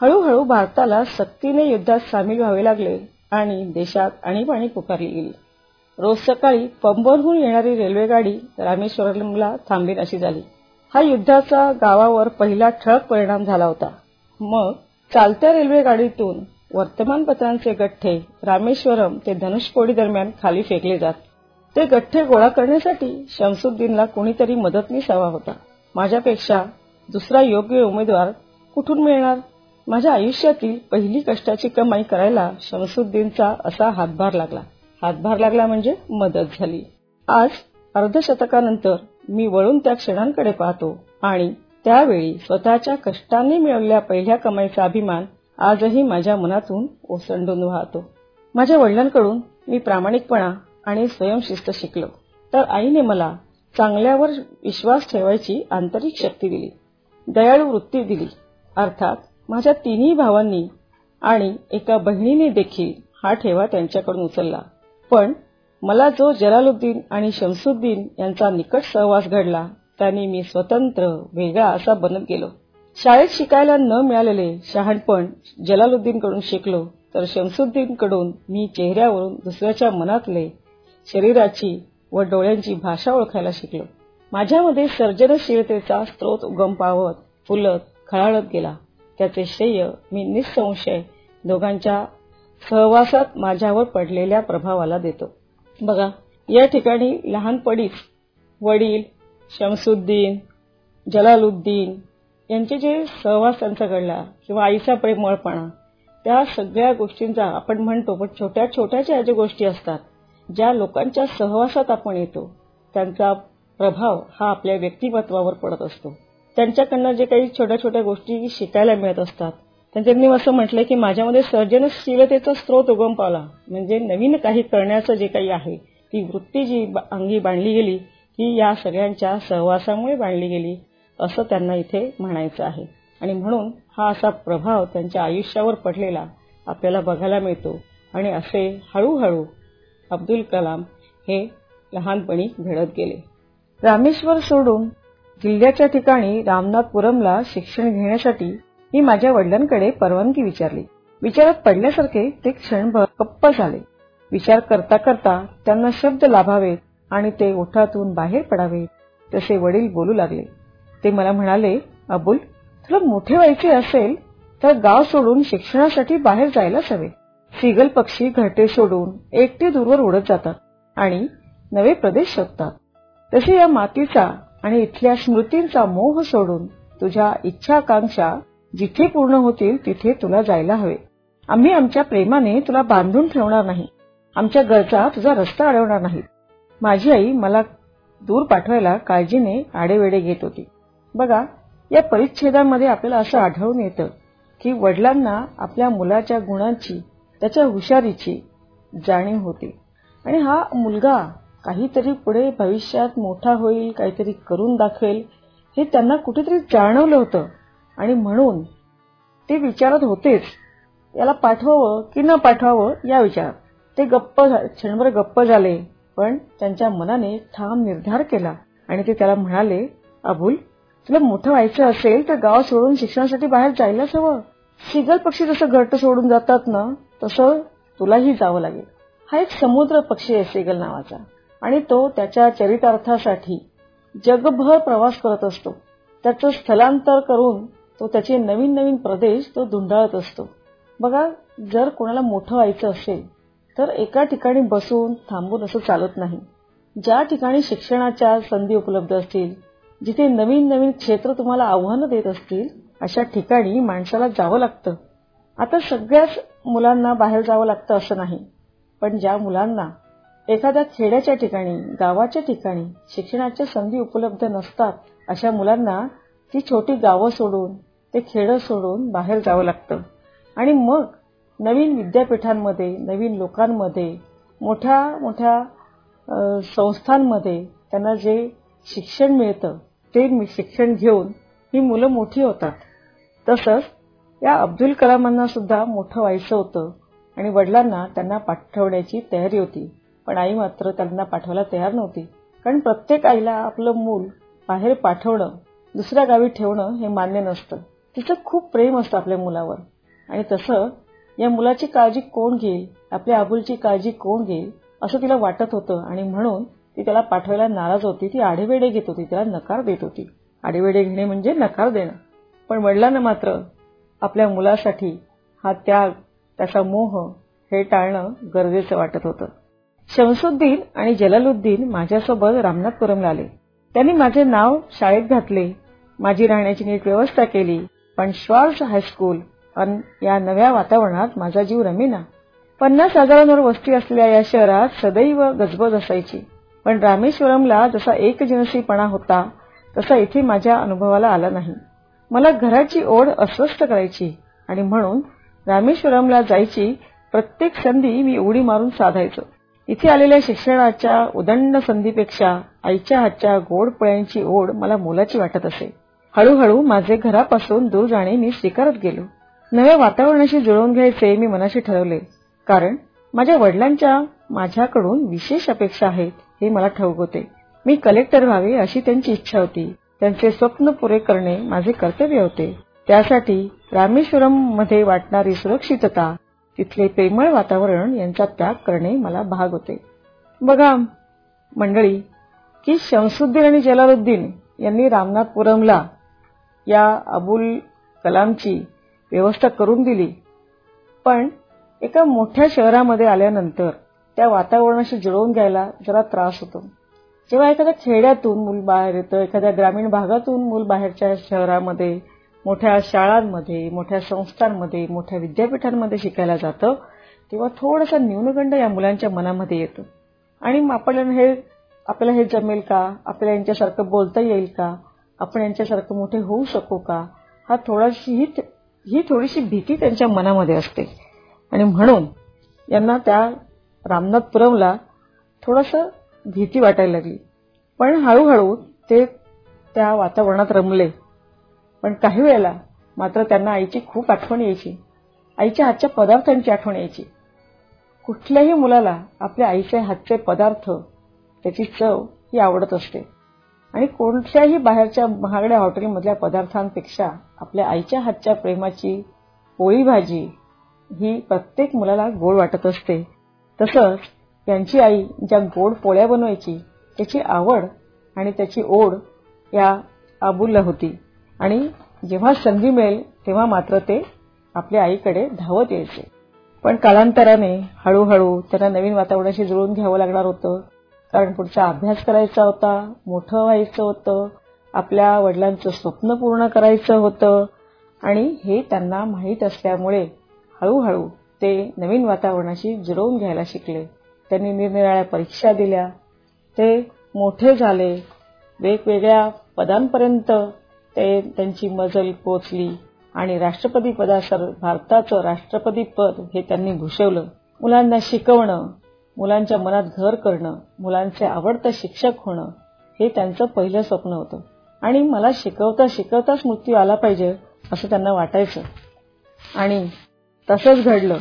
हळूहळू भारताला सक्तीने युद्धात सामील व्हावे लागले आणि देशात आणीबाणी पुकारली गेली. रोज सकाळी पंबरहून येणारी रेल्वेगाडी रामेश्वरमला थांबेन अशी झाली. हा युद्धाचा गावावर पहिला ठळक परिणाम झाला होता. मग चालत्या रेल्वेगाडीतून वर्तमानपत्रांचे गठ्ठे रामेश्वरम ते धनुषकोडी दरम्यान खाली फेकले जात. ते गठ्ठे गोळा करण्यासाठी शमसुद्दीनला कोणीतरी मदतनीस हवा होता. माझ्यापेक्षा दुसरा योग्य उमेदवार कुठून मिळणार? माझ्या आयुष्यातील पहिली कष्टाची कमाई करायला शमसुद्दीनचा असा हातभार लागला. हातभार लागला म्हणजे मदत झाली. आज अर्धशतकानंतर मी वळून त्या क्षणांकडे पाहतो आणि त्यावेळी स्वतःच्या कष्टांनी मिळवलेल्या पहिल्या कमाईचा अभिमान आजही माझ्या मनातून ओसंडून वाहतो. माझ्या वडिलांकडून मी प्रामाणिकपणा आणि स्वयंशिस्त शिकलो. तर आईने मला चांगल्यावर विश्वास ठेवायची आंतरिक शक्ती दिली. दयाळू वृत्ती दिली. अर्थात माझ्या तिन्ही भावांनी आणि एका बहिणीने देखील हा ठेवा त्यांच्याकडून उचलला. पण मला जो जलालुद्दीन आणि शमसुद्दीन यांचा निकट सहवास घडला त्याने मी स्वतंत्र वेगळा असा बनत गेलो. शाळेत शिकायला न मिळालेले शहाणपण जलालुद्दीनकडून शिकलो तर शमसुद्दीनकडून मी चेहऱ्यावरून दुसऱ्याच्या मनातले शरीराची व डोळ्यांची भाषा ओळखायला शिकलो. माझ्यामध्ये सर्जनशीलतेचा स्रोत उगम पावत फुलत खळाळत गेला. त्याचे श्रेय मी निसंशय दोघांच्या सहवासात माझ्यावर पडलेल्या प्रभावाला देतो. बघा या ठिकाणी लहानपणीच वडील शमसुद्दीन जलालुद्दीन यांचे जे सहवास त्यांचा घडला किंवा आईचा प्रेमळपणा त्या सगळ्या गोष्टींचा आपण म्हणतो पण छोट्या छोट्या ज्या ज्या गोष्टी असतात ज्या लोकांच्या सहवासात आपण येतो त्यांचा प्रभाव हा आपल्या व्यक्तिमत्वावर पडत असतो. त्यांच्याकडनं जे काही छोट्या छोट्या गोष्टी शिकायला मिळत असतात त्यांनी असं म्हटलंय की माझ्यामध्ये सर्जनशीलतेचा स्रोत उगम पावला. म्हणजे नवीन काही करण्याचं जे काही आहे ती वृत्ती जी अंगी बांधली गेली ही या सगळ्यांच्या सहवासामुळे बांधली गेली असं त्यांना इथे म्हणायचं आहे. आणि म्हणून हा असा प्रभाव त्यांच्या आयुष्यावर पडलेला आपल्याला बघायला मिळतो. आणि असे हळूहळू अब्दुल कलाम हे लहानपणी घडत गेले. रामेश्वर सोडून जिल्ह्याच्या ठिकाणी रामनाथपुरमला शिक्षण घेण्यासाठी मी माझ्या वडिलांकडे परवानगी विचारली. विचारात पडल्यासारखे ते क्षणभर गप्प झाले. विचार करता करता त्यांना शब्द लाभावेत आणि ते ओठातून बाहेर पडावे. तसे वडील बोलू लागले. ते मला म्हणाले अबुल तुला मोठे व्हायचे असेल तर गाव सोडून शिक्षणासाठी बाहेर जायलाच हवे. सिगल पक्षी घरटे सोडून एकटे दूरवर उडत जातात आणि नवे प्रदेश शोधतात. तसे या मातीचा आणि इथल्या स्मृतींचा मोह सोडून तुझ्या इच्छाकांक्षा जिथे पूर्ण होतील तिथे तुला जायला हवे. आम्ही आमच्या प्रेमाने तुला बांधून ठेवणार नाही. आमच्या गरजा तुझा रस्ता अडवणार नाहीत माझी आई मला दूर पाठवायला काळजीने आडेवेडे घेत होती. बघा या परिच्छेदामध्ये आपल्याला असं आढळून येतं की वडिलांना आपल्या मुलाच्या गुणांची त्याच्या हुशारीची जाणीव होती. आणि हा मुलगा काहीतरी पुढे भविष्यात मोठा होईल काहीतरी करून दाखवेल हे त्यांना कुठेतरी जाणवलं होतं. आणि म्हणून ते विचारत होतेच याला पाठवावं की न पाठवावं या विचारात. ते गप्प क्षणभर गप्प झाले. पण त्यांच्या मनाने ठाम निर्धार केला आणि ते त्याला म्हणाले अबुल तुला मोठं व्हायचं असेल तर गाव सोडून शिक्षणासाठी बाहेर जायलाच हवं. शिगल पक्षी जसं घरट सोडून जातात ना तसं तुलाही जावं लागेल. हा एक समुद्र पक्षी आहे सेगल नावाचा आणि तो त्याच्या चरितार्थासाठी जगभर प्रवास करत असतो. त्याचं स्थलांतर करून तो त्याचे नवीन नवीन प्रदेश तो धुंडाळत असतो. बघा जर कोणाला मोठं व्हायचं असेल तर एका ठिकाणी बसून थांबून असं चालत नाही. ज्या ठिकाणी शिक्षणाच्या संधी उपलब्ध असतील जिथे नवीन नवीन क्षेत्र तुम्हाला आव्हानं देत असतील अशा ठिकाणी माणसाला जावं लागतं. आता सगळ्याच मुलांना बाहेर जावं लागतं असं नाही. पण ज्या मुलांना एखाद्या खेड्याच्या ठिकाणी गावाच्या ठिकाणी शिक्षणाच्या संधी उपलब्ध नसतात अशा मुलांना ती छोटी गावं सोडून ते खेडं सोडून बाहेर जावं लागतं. आणि मग नवीन विद्यापीठांमध्ये नवीन लोकांमध्ये मोठ्या मोठ्या संस्थांमध्ये त्यांना जे शिक्षण मिळतं ते शिक्षण घेऊन ही मुलं मोठी होतात. तसंच या अब्दुल कलामांना सुद्धा मोठं व्हायचं होतं आणि वडिलांना त्यांना पाठवण्याची तयारी होती. पण आई मात्र त्यांना पाठवायला तयार नव्हती. कारण प्रत्येक आईला आपलं मूल बाहेर पाठवणं दुसऱ्या गावी ठेवणं हे मान्य नसतं. तिचं खूप प्रेम असतं आपल्या मुलावर. आणि तसं या मुलाची काळजी कोण घेईल? आपल्या अबुलची काळजी कोण घेईल? असं तिला वाटत होतं आणि म्हणून ती त्याला पाठवायला नाराज होती. ती आढेवेडे घेत होती. त्याला नकार देत होती. आढेवेडे घेणे म्हणजे नकार देणं. पण वडिलांना मात्र आपल्या मुलासाठी हा त्याग त्याचा मोह हे टाळणं गरजेचं वाटत होतं. शमसुद्दीन आणि जलालुद्दीन माझ्यासोबत रामनाथपुरमला आले. त्यांनी माझे नाव शाळेत घातले. माझी राहण्याची नीट व्यवस्था केली. पण श्वार्स हायस्कूल या नव्या वातावरणात माझा जीव रमेना. पन्नास हजारांवर वस्ती असलेल्या या शहरात सदैव गजबज असायची. पण रामेश्वरमला जसा एकजिनसीपणा होता तसा इथे माझ्या अनुभवाला आला नाही. मला घराची ओढ अस्वस्थ करायची आणि म्हणून रामेश्वरमला जायची प्रत्येक संधी मी उडी मारून साधायचो. इथे आलेल्या शिक्षणाच्या उदंड संधीपेक्षा आईच्या हातच्या गोड पळ्यांची ओढ मला मोलाची वाटत असे. हळूहळू माझे घरापासून दूर जाणे मी स्वीकारत गेलो. नव्या वातावरणाशी जुळवून घ्यायचे मी मनाशी ठरवले. कारण माझ्या वडिलांच्या माझ्याकडून विशेष अपेक्षा आहेत हे मला ठाऊक होते. मी कलेक्टर व्हावे अशी त्यांची इच्छा होती. त्यांचे स्वप्न पुरे करणे माझे कर्तव्य होते. त्यासाठी रामेश्वरममध्ये वाटणारी सुरक्षितता तिथले प्रेमळ वातावरण यांचा त्याग करणे मला भाग होते. बघा मंडळी की शमसुद्दीन आणि जलालुद्दीन यांनी रामनाथपुरमला या अबुल कलामची व्यवस्था करून दिली. पण एका मोठ्या शहरामध्ये आल्यानंतर त्या वातावरणाशी जुळवून घ्यायला जरा त्रास होतो. जेव्हा एखाद्या खेड्यातून मूल बाहेर येतं एखाद्या ग्रामीण भागातून मूल बाहेरच्या शहरामध्ये मोठ्या शाळांमध्ये मोठ्या संस्थांमध्ये मोठ्या विद्यापीठांमध्ये शिकायला जातं तेव्हा थोडासा न्यूनगंड या मुलांच्या मनामध्ये येतो. आणि आपल्याला हे आपल्याला हे जमेल का? आपल्याला यांच्यासारखं बोलता येईल का? आपण यांच्यासारखं मोठे होऊ शकू का? हा थोडाशी ही थोडीशी भीती त्यांच्या मनामध्ये असते. आणि म्हणून यांना त्या रामनाथपुरमला थोडस भीती वाटायला लागली. पण हळूहळू ते त्या वातावरणात रमले. पण काही वेळेला मात्र त्यांना आईची खूप आठवण यायची. आईच्या हातच्या पदार्थांची आठवण यायची. कुठल्याही मुलाला आपल्या आईच्या हातचे पदार्थ त्याची चव ही आवडत असते. आणि कोणत्याही बाहेरच्या महागड्या हॉटेलमधल्या पदार्थांपेक्षा आपल्या आईच्या हातच्या प्रेमाची पोळी भाजी ही प्रत्येक मुलाला गोड वाटत असते. तसंच त्यांची आई ज्या गोड पोळ्या बनवायची त्याची आवड आणि त्याची ओढ या आबुल्य होती. आणि जेव्हा संधी मिळेल तेव्हा मात्र ते आपल्या आईकडे धावत यायचे. पण कालांतराने हळूहळू त्यांना नवीन वातावरणाशी जुळून घ्यावं लागणार होतं. कारण पुढचा अभ्यास करायचा होता मोठं व्हायचं होतं आपल्या वडिलांचं स्वप्न पूर्ण करायचं होतं आणि हे त्यांना माहीत असल्यामुळे हळूहळू ते नवीन वातावरणाशी जुळवून घ्यायला शिकले. त्यांनी निरनिराळ्या परीक्षा दिल्या. ते मोठे झाले. वेगवेगळ्या पदांपर्यंत ते त्यांची मजल पोचली आणि राष्ट्रपती पदासर भारताचं राष्ट्रपती पद हे त्यांनी भूषवलं. मुलांना शिकवणं मुलांच्या मनात घर करणं मुलांचे आवडतं शिक्षक होणं हे त्यांचं पहिलं स्वप्न होतं. आणि मला शिकवता शिकवताच मृत्यू आला पाहिजे असं त्यांना वाटायचं. आणि तसंच घडलं.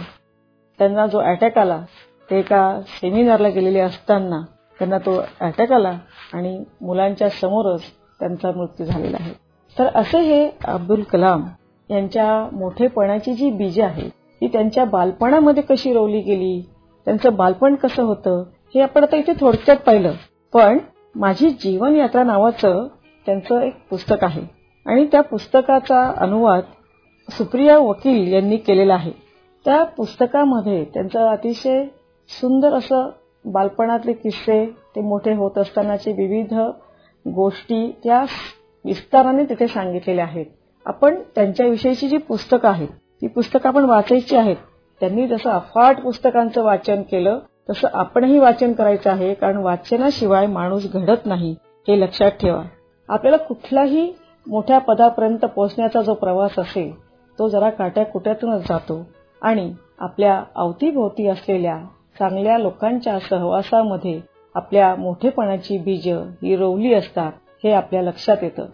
त्यांना जो अटॅक आला ते एका सेमिनारला गेलेले असताना त्यांना तो अटॅक आला आणि मुलांच्या समोरच त्यांचा मृत्यू झालेला आहे. तर असे हे अब्दुल कलाम यांच्या मोठेपणाची जी बीजे आहे ती त्यांच्या बालपणामध्ये कशी रोवली गेली? त्यांचं बालपण कसं होतं हे आपण आता इथे थोडक्यात पाहिलं. पण माझी जीवन यात्रा नावाचं त्यांचं एक पुस्तक आहे. आणि त्या पुस्तकाचा अनुवाद सुप्रिया वकील यांनी केलेला आहे. त्या पुस्तकामध्ये त्यांचं अतिशय सुंदर असं बालपणातले किस्से ते मोठे होत असतानाचे विविध गोष्टी त्या विस्ताराने तिथे सांगितलेल्या आहेत. आपण त्यांच्याविषयीची जी पुस्तकं आहेत ती पुस्तकं आपण वाचायची आहेत त्यांनी जसं अफाट पुस्तकांचं वाचन केलं तसं आपणही वाचन करायचं आहे कारण वाचनाशिवाय माणूस घडत नाही हे लक्षात ठेवा. आपल्याला कुठलाही मोठ्या पदापर्यंत पोहोचण्याचा जो प्रवास असेल तो जरा काट्या कुट्यातूनच जातो. आणि आपल्या अवतीभोवती असलेल्या चांगल्या लोकांच्या सहवासामध्ये आपल्या मोठेपणाची बीज ही रोवली असतात हे आपल्या लक्षात येतं.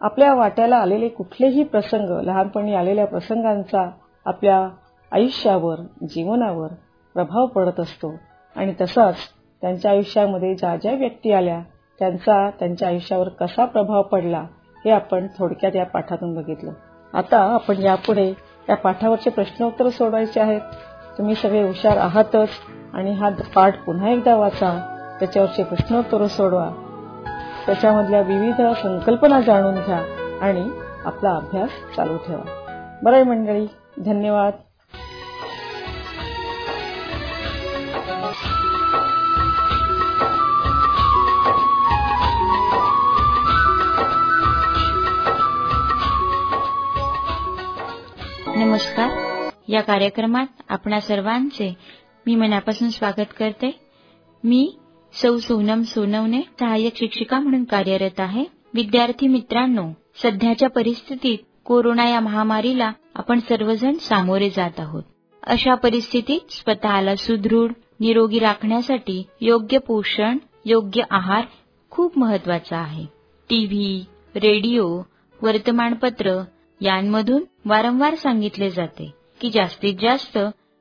आपल्या वाट्याला आलेले कुठलेही प्रसंग लहानपणी आलेल्या प्रसंगांचा आपल्या आयुष्यावर जीवनावर प्रभाव पडत असतो. आणि तसाच त्यांच्या आयुष्यामध्ये ज्या ज्या व्यक्ती आल्या त्यांचा त्यांच्या आयुष्यावर कसा प्रभाव पडला हे आपण थोडक्यात या पाठातून बघितलं. आता आपण यापुढे या पाठावरचे प्रश्नोत्तर सोडवायचे आहेत. तुम्ही सगळे हुशार आहातच आणि हा पाठ पुन्हा एकदा वाचा. त्याच्यावरचे प्रश्नोत्तर सोडवा. त्याच्यामधल्या विविध संकल्पना जाणून घ्या आणि आपला अभ्यास चालू ठेवा. बरं मंडळी धन्यवाद. नमस्कार. या कार्यक्रमात आपणा सर्वांचे मी मनापासून स्वागत करते. मी सौ सोनम सोनवणे सहाय्यक शिक्षिका म्हणून कार्यरत आहे. विद्यार्थी मित्रांनो सध्याच्या परिस्थितीत कोरोना या महामारीला आपण सर्वजण सामोरे जात आहोत. अशा परिस्थितीत स्वतःला सुदृढ निरोगी राखण्यासाठी योग्य पोषण योग्य आहार खूप महत्त्वाचा आहे. टीव्ही रेडिओ वर्तमानपत्र यांमधून वारंवार सांगितले जाते की जास्तीत जास्त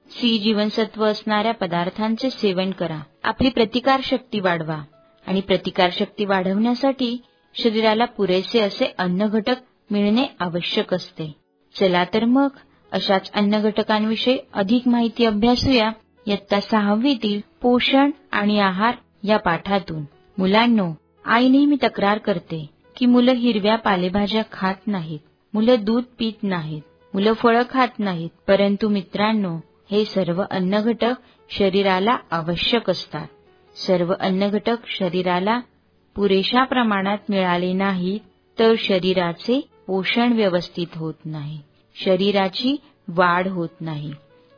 सी जीवनसत्व असणाऱ्या पदार्थांचे सेवन करा. आपली प्रतिकारशक्ती वाढवा आणि प्रतिकारशक्ती वाढवण्यासाठी शरीराला पुरेसे असे अन्न घटक मिळणे आवश्यक असते. चला तर मग अशाच अन्न घटकांविषयी अधिक माहिती अभ्यासूया. इयत्ता सहावीतील पोषण आणि आहार या पाठातून. मुलांनो आई नेहमी तक्रार करते की मुलं हिरव्या पालेभाज्या खात नाहीत मुलं दूध पित नाहीत मुलं फळं खात नाहीत परंतु मित्रांनो हे सर्व अन्न घटक शरीराला आवश्यक असतात. सर्व अन्न घटक शरीराला पुरेशा प्रमाणात मिळाले नाहीत तर शरीराचे पोषण व्यवस्थित होत नाही. शरीराची वाढ होत नाही.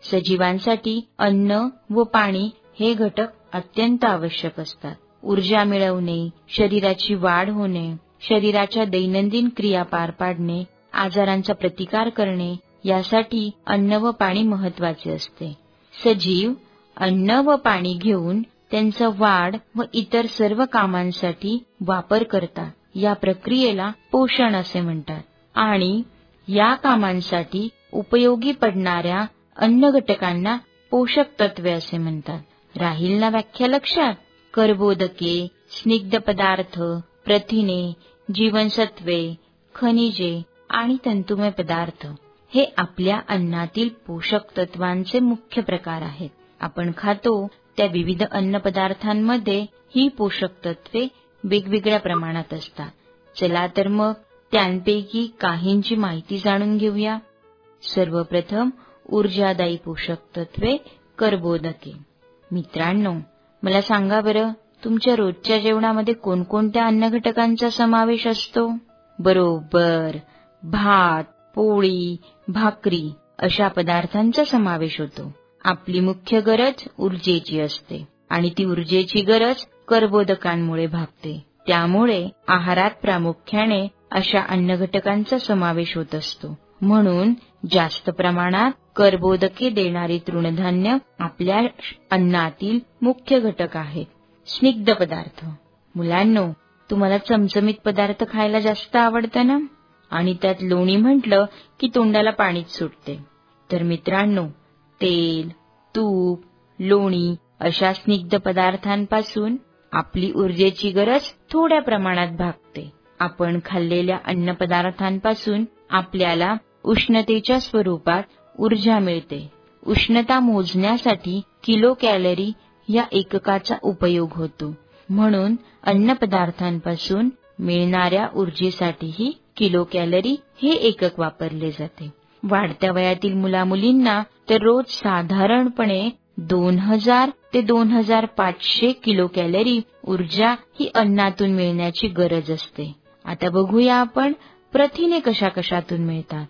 सजीवांसाठी अन्न व पाणी हे घटक अत्यंत आवश्यक असतात. ऊर्जा मिळवणे शरीराची वाढ होणे शरीराच्या दैनंदिन क्रिया पार पाडणे आजारांचा प्रतिकार करणे यासाठी अन्न व पाणी महत्त्वाचे असते. सजीव अन्न व पाणी घेऊन त्यांचा वाढ व इतर सर्व कामांसाठी वापर करतात. या प्रक्रियेला पोषण असे म्हणतात. आणि या कामांसाठी उपयोगी पडणाऱ्या अन्न घटकांना पोषक तत्वे असे म्हणतात. राहील ना व्याख्या लक्षात? कर्बोदके स्निग्ध पदार्थ प्रथिने जीवनसत्वे खनिजे आणि तंतुमय पदार्थ हे आपल्या अन्नातील पोषक तत्वांचे मुख्य प्रकार आहेत. आपण खातो त्या विविध अन्न पदार्थांमध्ये ही पोषक तत्वे वेगवेगळ्या प्रमाणात असतात. चला तर मग त्यांपैकी काहींची माहिती जाणून घेऊया. सर्वप्रथम ऊर्जादायी पोषक तत्वे कर्बोदके. मित्रांनो मला सांगा बरं तुमच्या रोजच्या जेवणामध्ये कोणकोणत्या अन्न घटकांचा समावेश असतो? बरोबर भात पोळी भाकरी अशा पदार्थांचा समावेश होतो. आपली मुख्य गरज ऊर्जेची असते आणि ती ऊर्जेची गरज कर्बोदकांमुळे भागते. त्यामुळे आहारात प्रामुख्याने अशा अन्न घटकांचा समावेश होत असतो. म्हणून जास्त प्रमाणात कर्बोदके देणारी तृणधान्य आपल्या अन्नातील मुख्य घटक आहेत. स्निग्ध पदार्थ. मुलांनो तुम्हाला चमचमीत पदार्थ खायला जास्त आवडतं ना? आणि त्यात लोणी म्हटलं की तोंडाला पाणीच सुटते. तर मित्रांनो तेल तूप लोणी अशा स्निग्ध पदार्थांपासून आपली ऊर्जेची गरज थोड्या प्रमाणात भागते. आपण खाल्लेल्या अन्नपदार्थांपासून आपल्याला उष्णतेच्या स्वरूपात ऊर्जा मिळते. उष्णता मोजण्यासाठी किलो कॅलरी या एककाचा उपयोग होतो. म्हणून अन्नपदार्थांपासून मिळणाऱ्या ऊर्जेसाठीही किलो कॅलरी हे एकक वापरले जाते. वाढत्या वयातील मुलामुलींना तर रोज साधारणपणे दोन हजार ते दोन हजार पाचशे किलो कॅलरी ऊर्जा ही अन्नातून मिळण्याची गरज असते. आता बघूया आपण प्रथिने कशा कशातून मिळतात.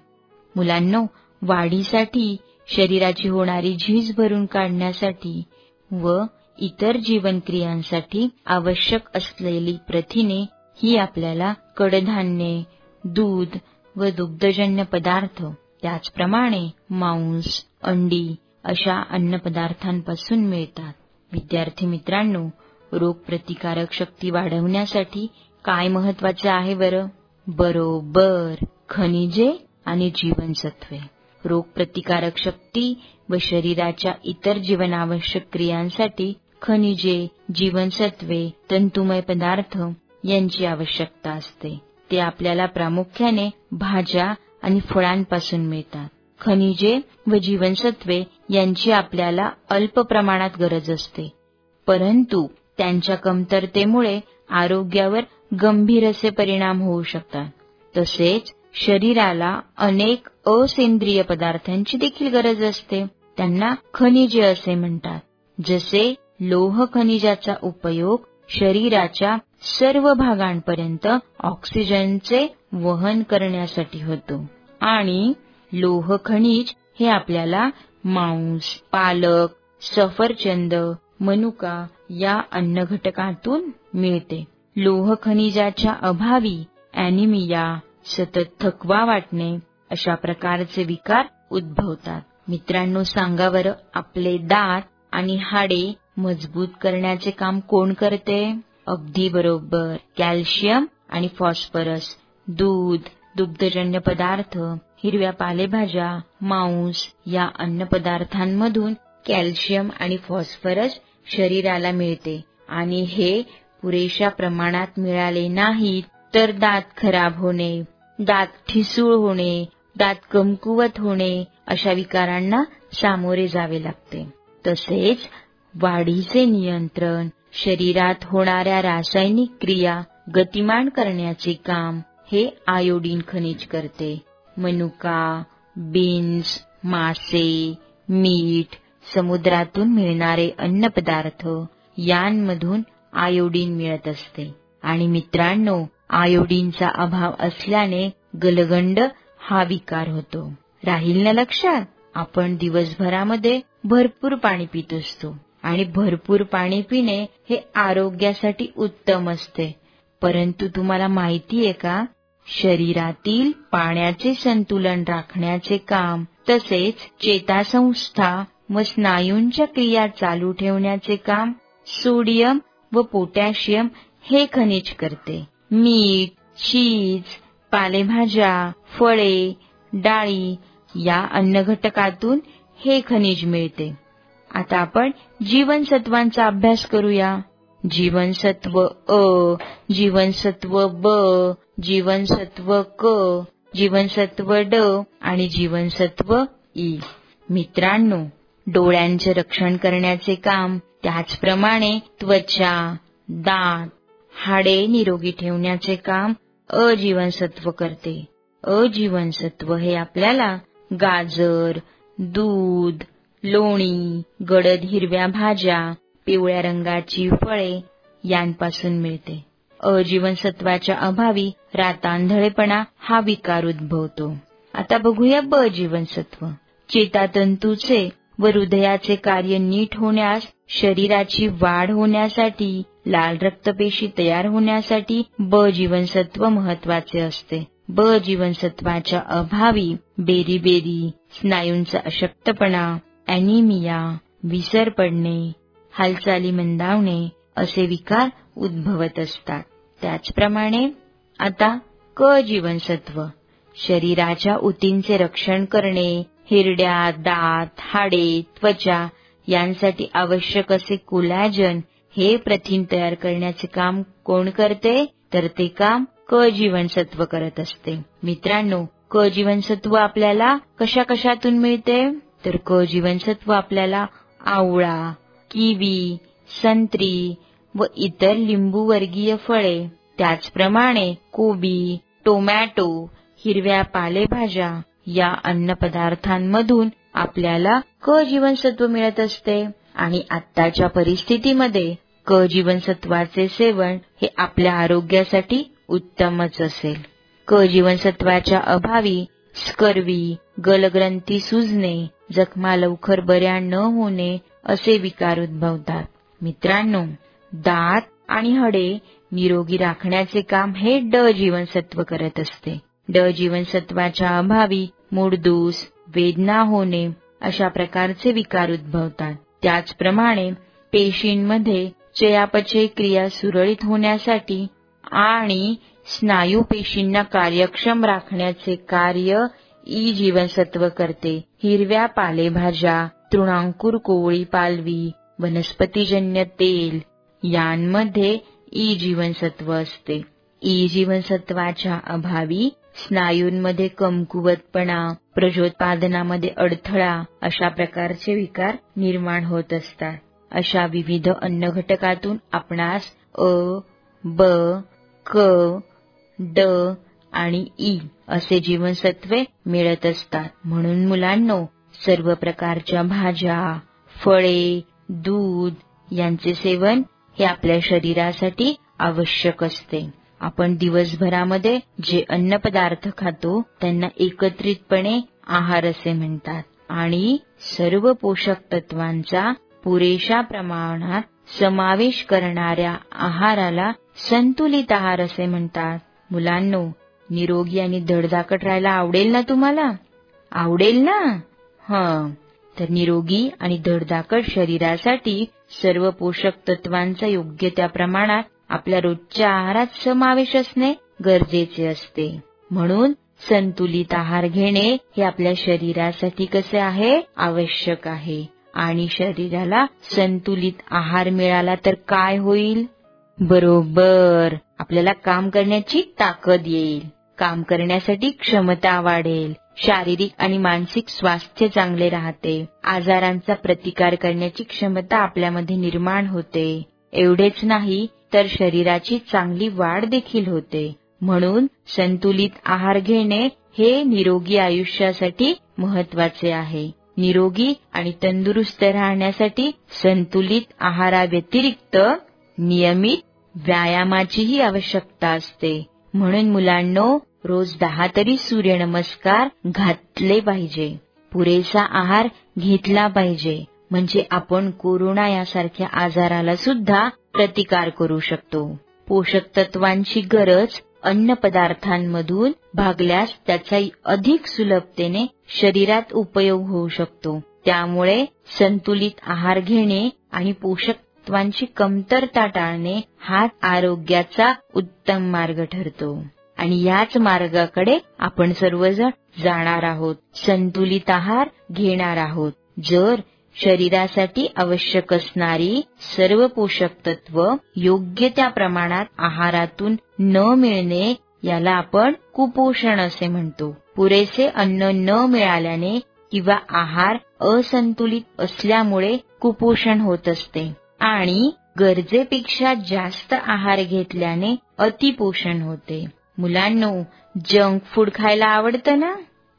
मुलांनो वाढीसाठी शरीराची होणारी झीज भरून काढण्यासाठी व इतर जीवनक्रियांसाठी आवश्यक असलेली प्रथिने ही आपल्याला कडधान्ये दूध व दुग्धजन्य पदार्थ त्याचप्रमाणे मांस अंडी अशा अन्नपदार्थांपासून मिळतात. विद्यार्थी मित्रांनो रोगप्रतिकारक शक्ती वाढवण्यासाठी काय महत्त्वाचे आहे बरं? बरोबर. खनिजे आणि जीवनसत्वे. रोगप्रतिकारक शक्ती व शरीराच्या इतर जीवनावश्यक क्रियांसाठी खनिजे जीवनसत्वे तंतुमय पदार्थ यांची आवश्यकता असते. ते आपल्याला प्रामुख्याने भाज्या आणि फळांपासून मिळतात. खनिजे व जीवनसत्वे यांची आपल्याला अल्प प्रमाणात गरज असते. परंतु त्यांच्या कमतरतेमुळे आरोग्यावर गंभीर असे परिणाम होऊ शकतात. तसेच शरीराला अनेक असेंद्रिय पदार्थांची देखील गरज असते. त्यांना खनिजे असे म्हणतात जसे लोह खनिजाचा उपयोग शरीराच्या सर्व भागांपर्यंत ऑक्सिजनचे वहन करण्यासाठी होतो. आणि लोह खनिज हे आपल्याला मांस पालक सफरचंद मनुका या अन्न घटकातून मिळते. लोह खनिजाच्या अभावी अॅनिमिया सतत थकवा वाटणे अशा प्रकारचे विकार उद्भवतात. मित्रांनो सांगा बरं आपले दात आणि हाडे मजबूत करण्याचे काम कोण करते? अगदी बरोबर. कॅल्शियम आणि फॉस्फरस दूध दुग्धजन्य पदार्थ हिरव्या पालेभाज्या मांस या अन्नपदार्थांमधून कॅल्शियम आणि फॉस्फरस शरीराला मिळते. आणि हे पुरेशा प्रमाणात मिळाले नाहीत तर दात खराब होणे. दात ठिसूळ होणे दात कमकुवत होणे अशा विकारांना सामोरे जावे लागते. तसेच वाढीचे नियंत्रण शरीरात होणाऱ्या रासायनिक क्रिया गतिमान करण्याचे काम हे आयोडीन खनिज करते. मनुका बीन्स मासे मीठ समुद्रातून मिळणारे अन्नपदार्थ यांमधून आयोडीन मिळत असते. आणि मित्रांनो आयोडीनचा अभाव असल्याने गलगंड हा विकार होतो. राहील ना लक्षात? आपण दिवसभरामध्ये भरपूर पाणी पित असतो. आणि भरपूर पाणी पिणे हे आरोग्यासाठी उत्तम असते. परंतु तुम्हाला माहितीये का? शरीरातील पाण्याचे संतुलन राखण्याचे काम तसेच चेतासंस्था व स्नायूंच्या क्रिया चालू ठेवण्याचे काम सोडियम व पोटॅशियम हे खनिज करते. मीठ चीज पालेभाज्या फळे डाळी या अन्न घटकातून हे खनिज मिळते. आता आपण जीवनसत्वांचा अभ्यास करूया. जीवनसत्व अ जीवनसत्व ब जीवनसत्व क जीवनसत्व ड आणि जीवनसत्व ई. मित्रांनो डोळ्यांचे रक्षण करण्याचे काम त्याचप्रमाणे त्वचा दात हाडे निरोगी ठेवण्याचे काम अजीवनसत्व करते. अजीवनसत्व हे आपल्याला गाजर दूध लोणी गडद हिरव्या भाज्या पिवळ्या रंगाची फळे यांपासून मिळते. अजीवनसत्वाच्या अभावी रातांधळेपणा हा विकार उद्भवतो. आता बघूया ब जीवनसत्व चेतातंतूचे व हृदयाचे कार्य नीट होण्यास शरीराची वाढ होण्यासाठी लाल रक्तपेशी तयार होण्यासाठी ब जीवनसत्व महत्त्वाचे असते. ब जीवनसत्वाच्या अभावी बेरीबेरी स्नायूंचा अशक्तपणा अॅनिमिया विसर पडणे हालचाली मंदावणे असे विकार उद्भवत असतात. त्याचप्रमाणे आता क जीवनसत्व शरीराच्या ऊतींचे रक्षण करणे हिरड्या दात हाडे त्वचा यांसाठी आवश्यक असे कोलॅजन हे प्रथिन तयार करण्याचे काम कोण करते? तर ते काम क जीवनसत्व करत असते. मित्रांनो क जीवनसत्व आपल्याला कशा कशातून मिळते? तर क जीवनसत्व आपल्याला आवळा किवी संत्री व इतर लिंबू वर्गीय फळे त्याचप्रमाणे कोबी टोमॅटो हिरव्या पालेभाज्या या अन्नपदार्थांमधून आपल्याला क जीवनसत्व मिळत असते. आणि आत्ताच्या परिस्थितीमध्ये क जीवनसत्वाचे सेवन हे आपल्या आरोग्यासाठी उत्तमच असेल. क जीवनसत्वाच्या अभावी स्कर्वी गलग्रंथी सुजणे जखमा लवकर बऱ्या न होणे असे विकार उद्भवतात. मित्रांनो दात आणि हडे निरोगी राखण्याचे काम हे ड जीवनसत्व करत असते. ड जीवनसत्वाच्या अभावी मूडदूस वेदना होणे अशा प्रकारचे विकार उद्भवतात. त्याचप्रमाणे पेशींमध्ये चयापचय क्रिया सुरळीत होण्यासाठी आणि स्नायू पेशींना कार्यक्षम राखण्याचे कार्य ई जीवनसत्व करते. हिरव्या पालेभाज्या तृणांकुर कोवळी पालवी वनस्पतीजन्य तेल यांमध्ये ई जीवनसत्व असते. ई जीवनसत्वाच्या अभावी स्नायूंमध्ये कमकुवतपणा प्रजोत्पादनामध्ये अडथळा अशा प्रकारचे विकार निर्माण होत असतात. अशा विविध अन्न घटकातून आपणास अ ब क ड आणि ई असे जीवनसत्वे मिळत असतात. म्हणून मुलांनो सर्व प्रकारच्या भाज्या फळे दूध यांचे सेवन हे आपल्या शरीरासाठी आवश्यक असते. आपण दिवसभरामध्ये जे अन्न पदार्थ खातो त्यांना एकत्रितपणे आहार असे म्हणतात. आणि सर्व पोषक तत्वांचा पुरेशा प्रमाणात समावेश करणाऱ्या आहाराला संतुलित आहार असे म्हणतात. मुलांनो निरोगी आणि धडधाकट राहायला आवडेल ना तुम्हाला? आवडेल ना? हं. तर निरोगी आणि धडधाकट शरीरासाठी सर्व पोषक तत्वांचा योग्य त्या प्रमाणात आपल्या रोजच्या आहारात समावेश असणे गरजेचे असते. म्हणून संतुलित आहार घेणे हे आपल्या शरीरासाठी कसे आहे? आवश्यक आहे. आणि शरीराला संतुलित आहार मिळाला तर काय होईल? बरोबर. आपल्याला काम करण्याची ताकद येईल. काम करण्यासाठी क्षमता वाढेल. शारीरिक आणि मानसिक स्वास्थ्य चांगले राहते. आजारांचा प्रतिकार करण्याची क्षमता आपल्यामध्ये निर्माण होते. एवढेच नाही तर शरीराची चांगली वाढ देखील होते. म्हणून संतुलित आहार घेणे हे निरोगी आयुष्यासाठी महत्त्वाचे आहे. निरोगी आणि तंदुरुस्त राहण्यासाठी संतुलित आहाराव्यतिरिक्त नियमित व्यायामाचीही आवश्यकता असते. म्हणून मुलांनो रोज दहा तरी सूर्यनमस्कार घातले पाहिजे. पुरेसा आहार घेतला पाहिजे. म्हणजे आपण कोरोना यासारख्या आजाराला सुद्धा प्रतिकार करू शकतो. पोषक तत्वांची गरज अन्न पदार्थांमधून भागल्यास त्याचा अधिक सुलभतेने शरीरात उपयोग होऊ शकतो. त्यामुळे संतुलित आहार घेणे आणि पोषक तत्वांची कमतरता टाळणे हाच आरोग्याचा उत्तम मार्ग ठरतो. आणि याच मार्गाकडे आपण सर्वजण जाणार आहोत. संतुलित आहार घेणार आहोत. जर शरीरासाठी आवश्यक असणारी सर्व पोषक तत्व योग्य त्या प्रमाणात आहारातून न मिळणे याला आपण कुपोषण असे म्हणतो. पुरेसे अन्न न मिळाल्याने किंवा आहार असंतुलित असल्यामुळे कुपोषण होत असते आणि गरजेपेक्षा जास्त आहार घेतल्याने अतिपोषण होते. मुलांनो जंक फूड खायला आवडतं ना?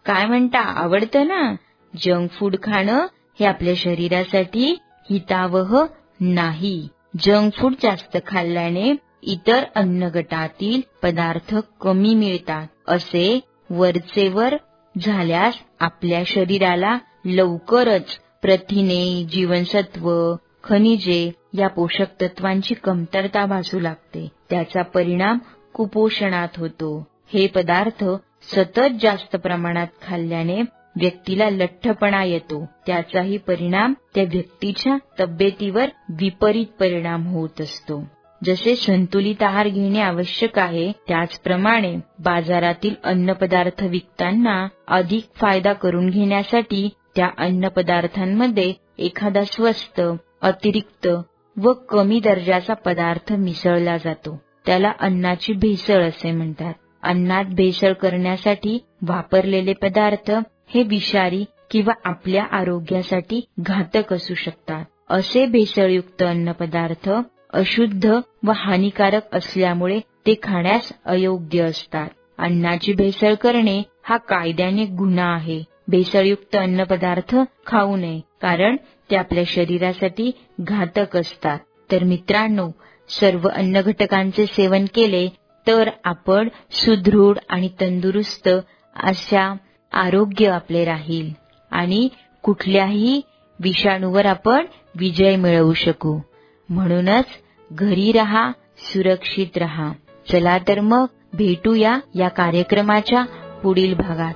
काय म्हणता आवडतं ना? जंक फूड खाणं हे आपल्या शरीरासाठी हितावह नाही. जंक फूड जास्त खाल्ल्याने इतर अन्न गटातील पदार्थ कमी मिळतात. असे वरचेवर झाल्यास आपल्या शरीराला लवकरच प्रथिने जीवनसत्व खनिजे या पोषक तत्वांची कमतरता भासू लागते. त्याचा परिणाम कुपोषणात होतो. हे पदार्थ सतत जास्त प्रमाणात खाल्ल्याने व्यक्तीला लठ्ठपणा येतो. त्याचाही परिणाम त्या व्यक्तीच्या तब्येतीवर विपरीत परिणाम होत असतो. जसे संतुलित आहार घेणे आवश्यक आहे त्याचप्रमाणे बाजारातील अन्नपदार्थ विकताना अधिक फायदा करून घेण्यासाठी त्या अन्नपदार्थांमध्ये एखादा स्वस्त अतिरिक्त व कमी दर्जाचा पदार्थ मिसळला जातो. त्याला अन्नाची भेसळ असे म्हणतात. अन्नात भेसळ करण्यासाठी वापरलेले पदार्थ हे विषारी किंवा आपल्या आरोग्यासाठी घातक असू शकतात. असे भेसळयुक्त अन्नपदार्थ अशुद्ध व हानिकारक असल्यामुळे ते खाण्यास अयोग्य असतात. अन्नाची भेसळ करणे हा कायद्याने गुन्हा आहे. भेसळयुक्त अन्नपदार्थ खाऊ नये कारण ते आपल्या शरीरासाठी घातक असतात. तर मित्रांनो सर्व अन्न घटकांचे सेवन केले तर आपण सुदृढ आणि तंदुरुस्त अशा आरोग्य आपले राहील आणि कुठल्याही विषाणूवर आपण विजय मिळवू शकू. म्हणूनच घरी रहा सुरक्षित रहा. चला तर मग भेटूया या कार्यक्रमाच्या पुढील भागात.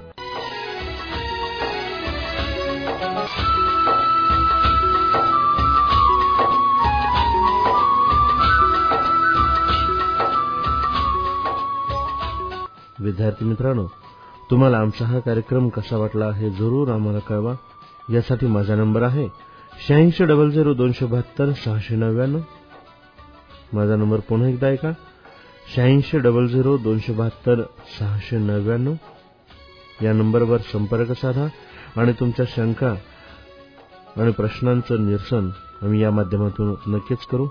विद्यार्थी मित्रांनो तुम्हाला आमचा हा कार्यक्रम कसा वाटला हे जरूर आम्हाला कळवा. यासाठी माझा नंबर आहे शहाऐंशी डबल झिरो दोनशे बहात्तर सहाशे नव्याण्णव. माझा नंबर पुन्हा एकदा ऐका. शहाऐंशी डबल झिरो दोनशे बहात्तर सहाशे नव्याण्णव. या नंबरवर संपर्क साधा आणि तुमच्या शंका आणि प्रश्नांचं निरसन आम्ही या माध्यमातून नक्कीच करू.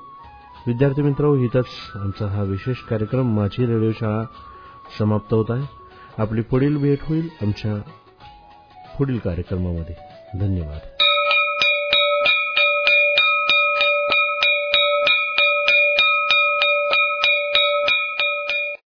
विद्यार्थी मित्र इथंच आमचा हा विशेष कार्यक्रम माझी रेडिओ शाळा समाप्त होत आहे. आपली पुढील भेट होईल आमच्या पुढील कार्यक्रमामध्ये. धन्यवाद.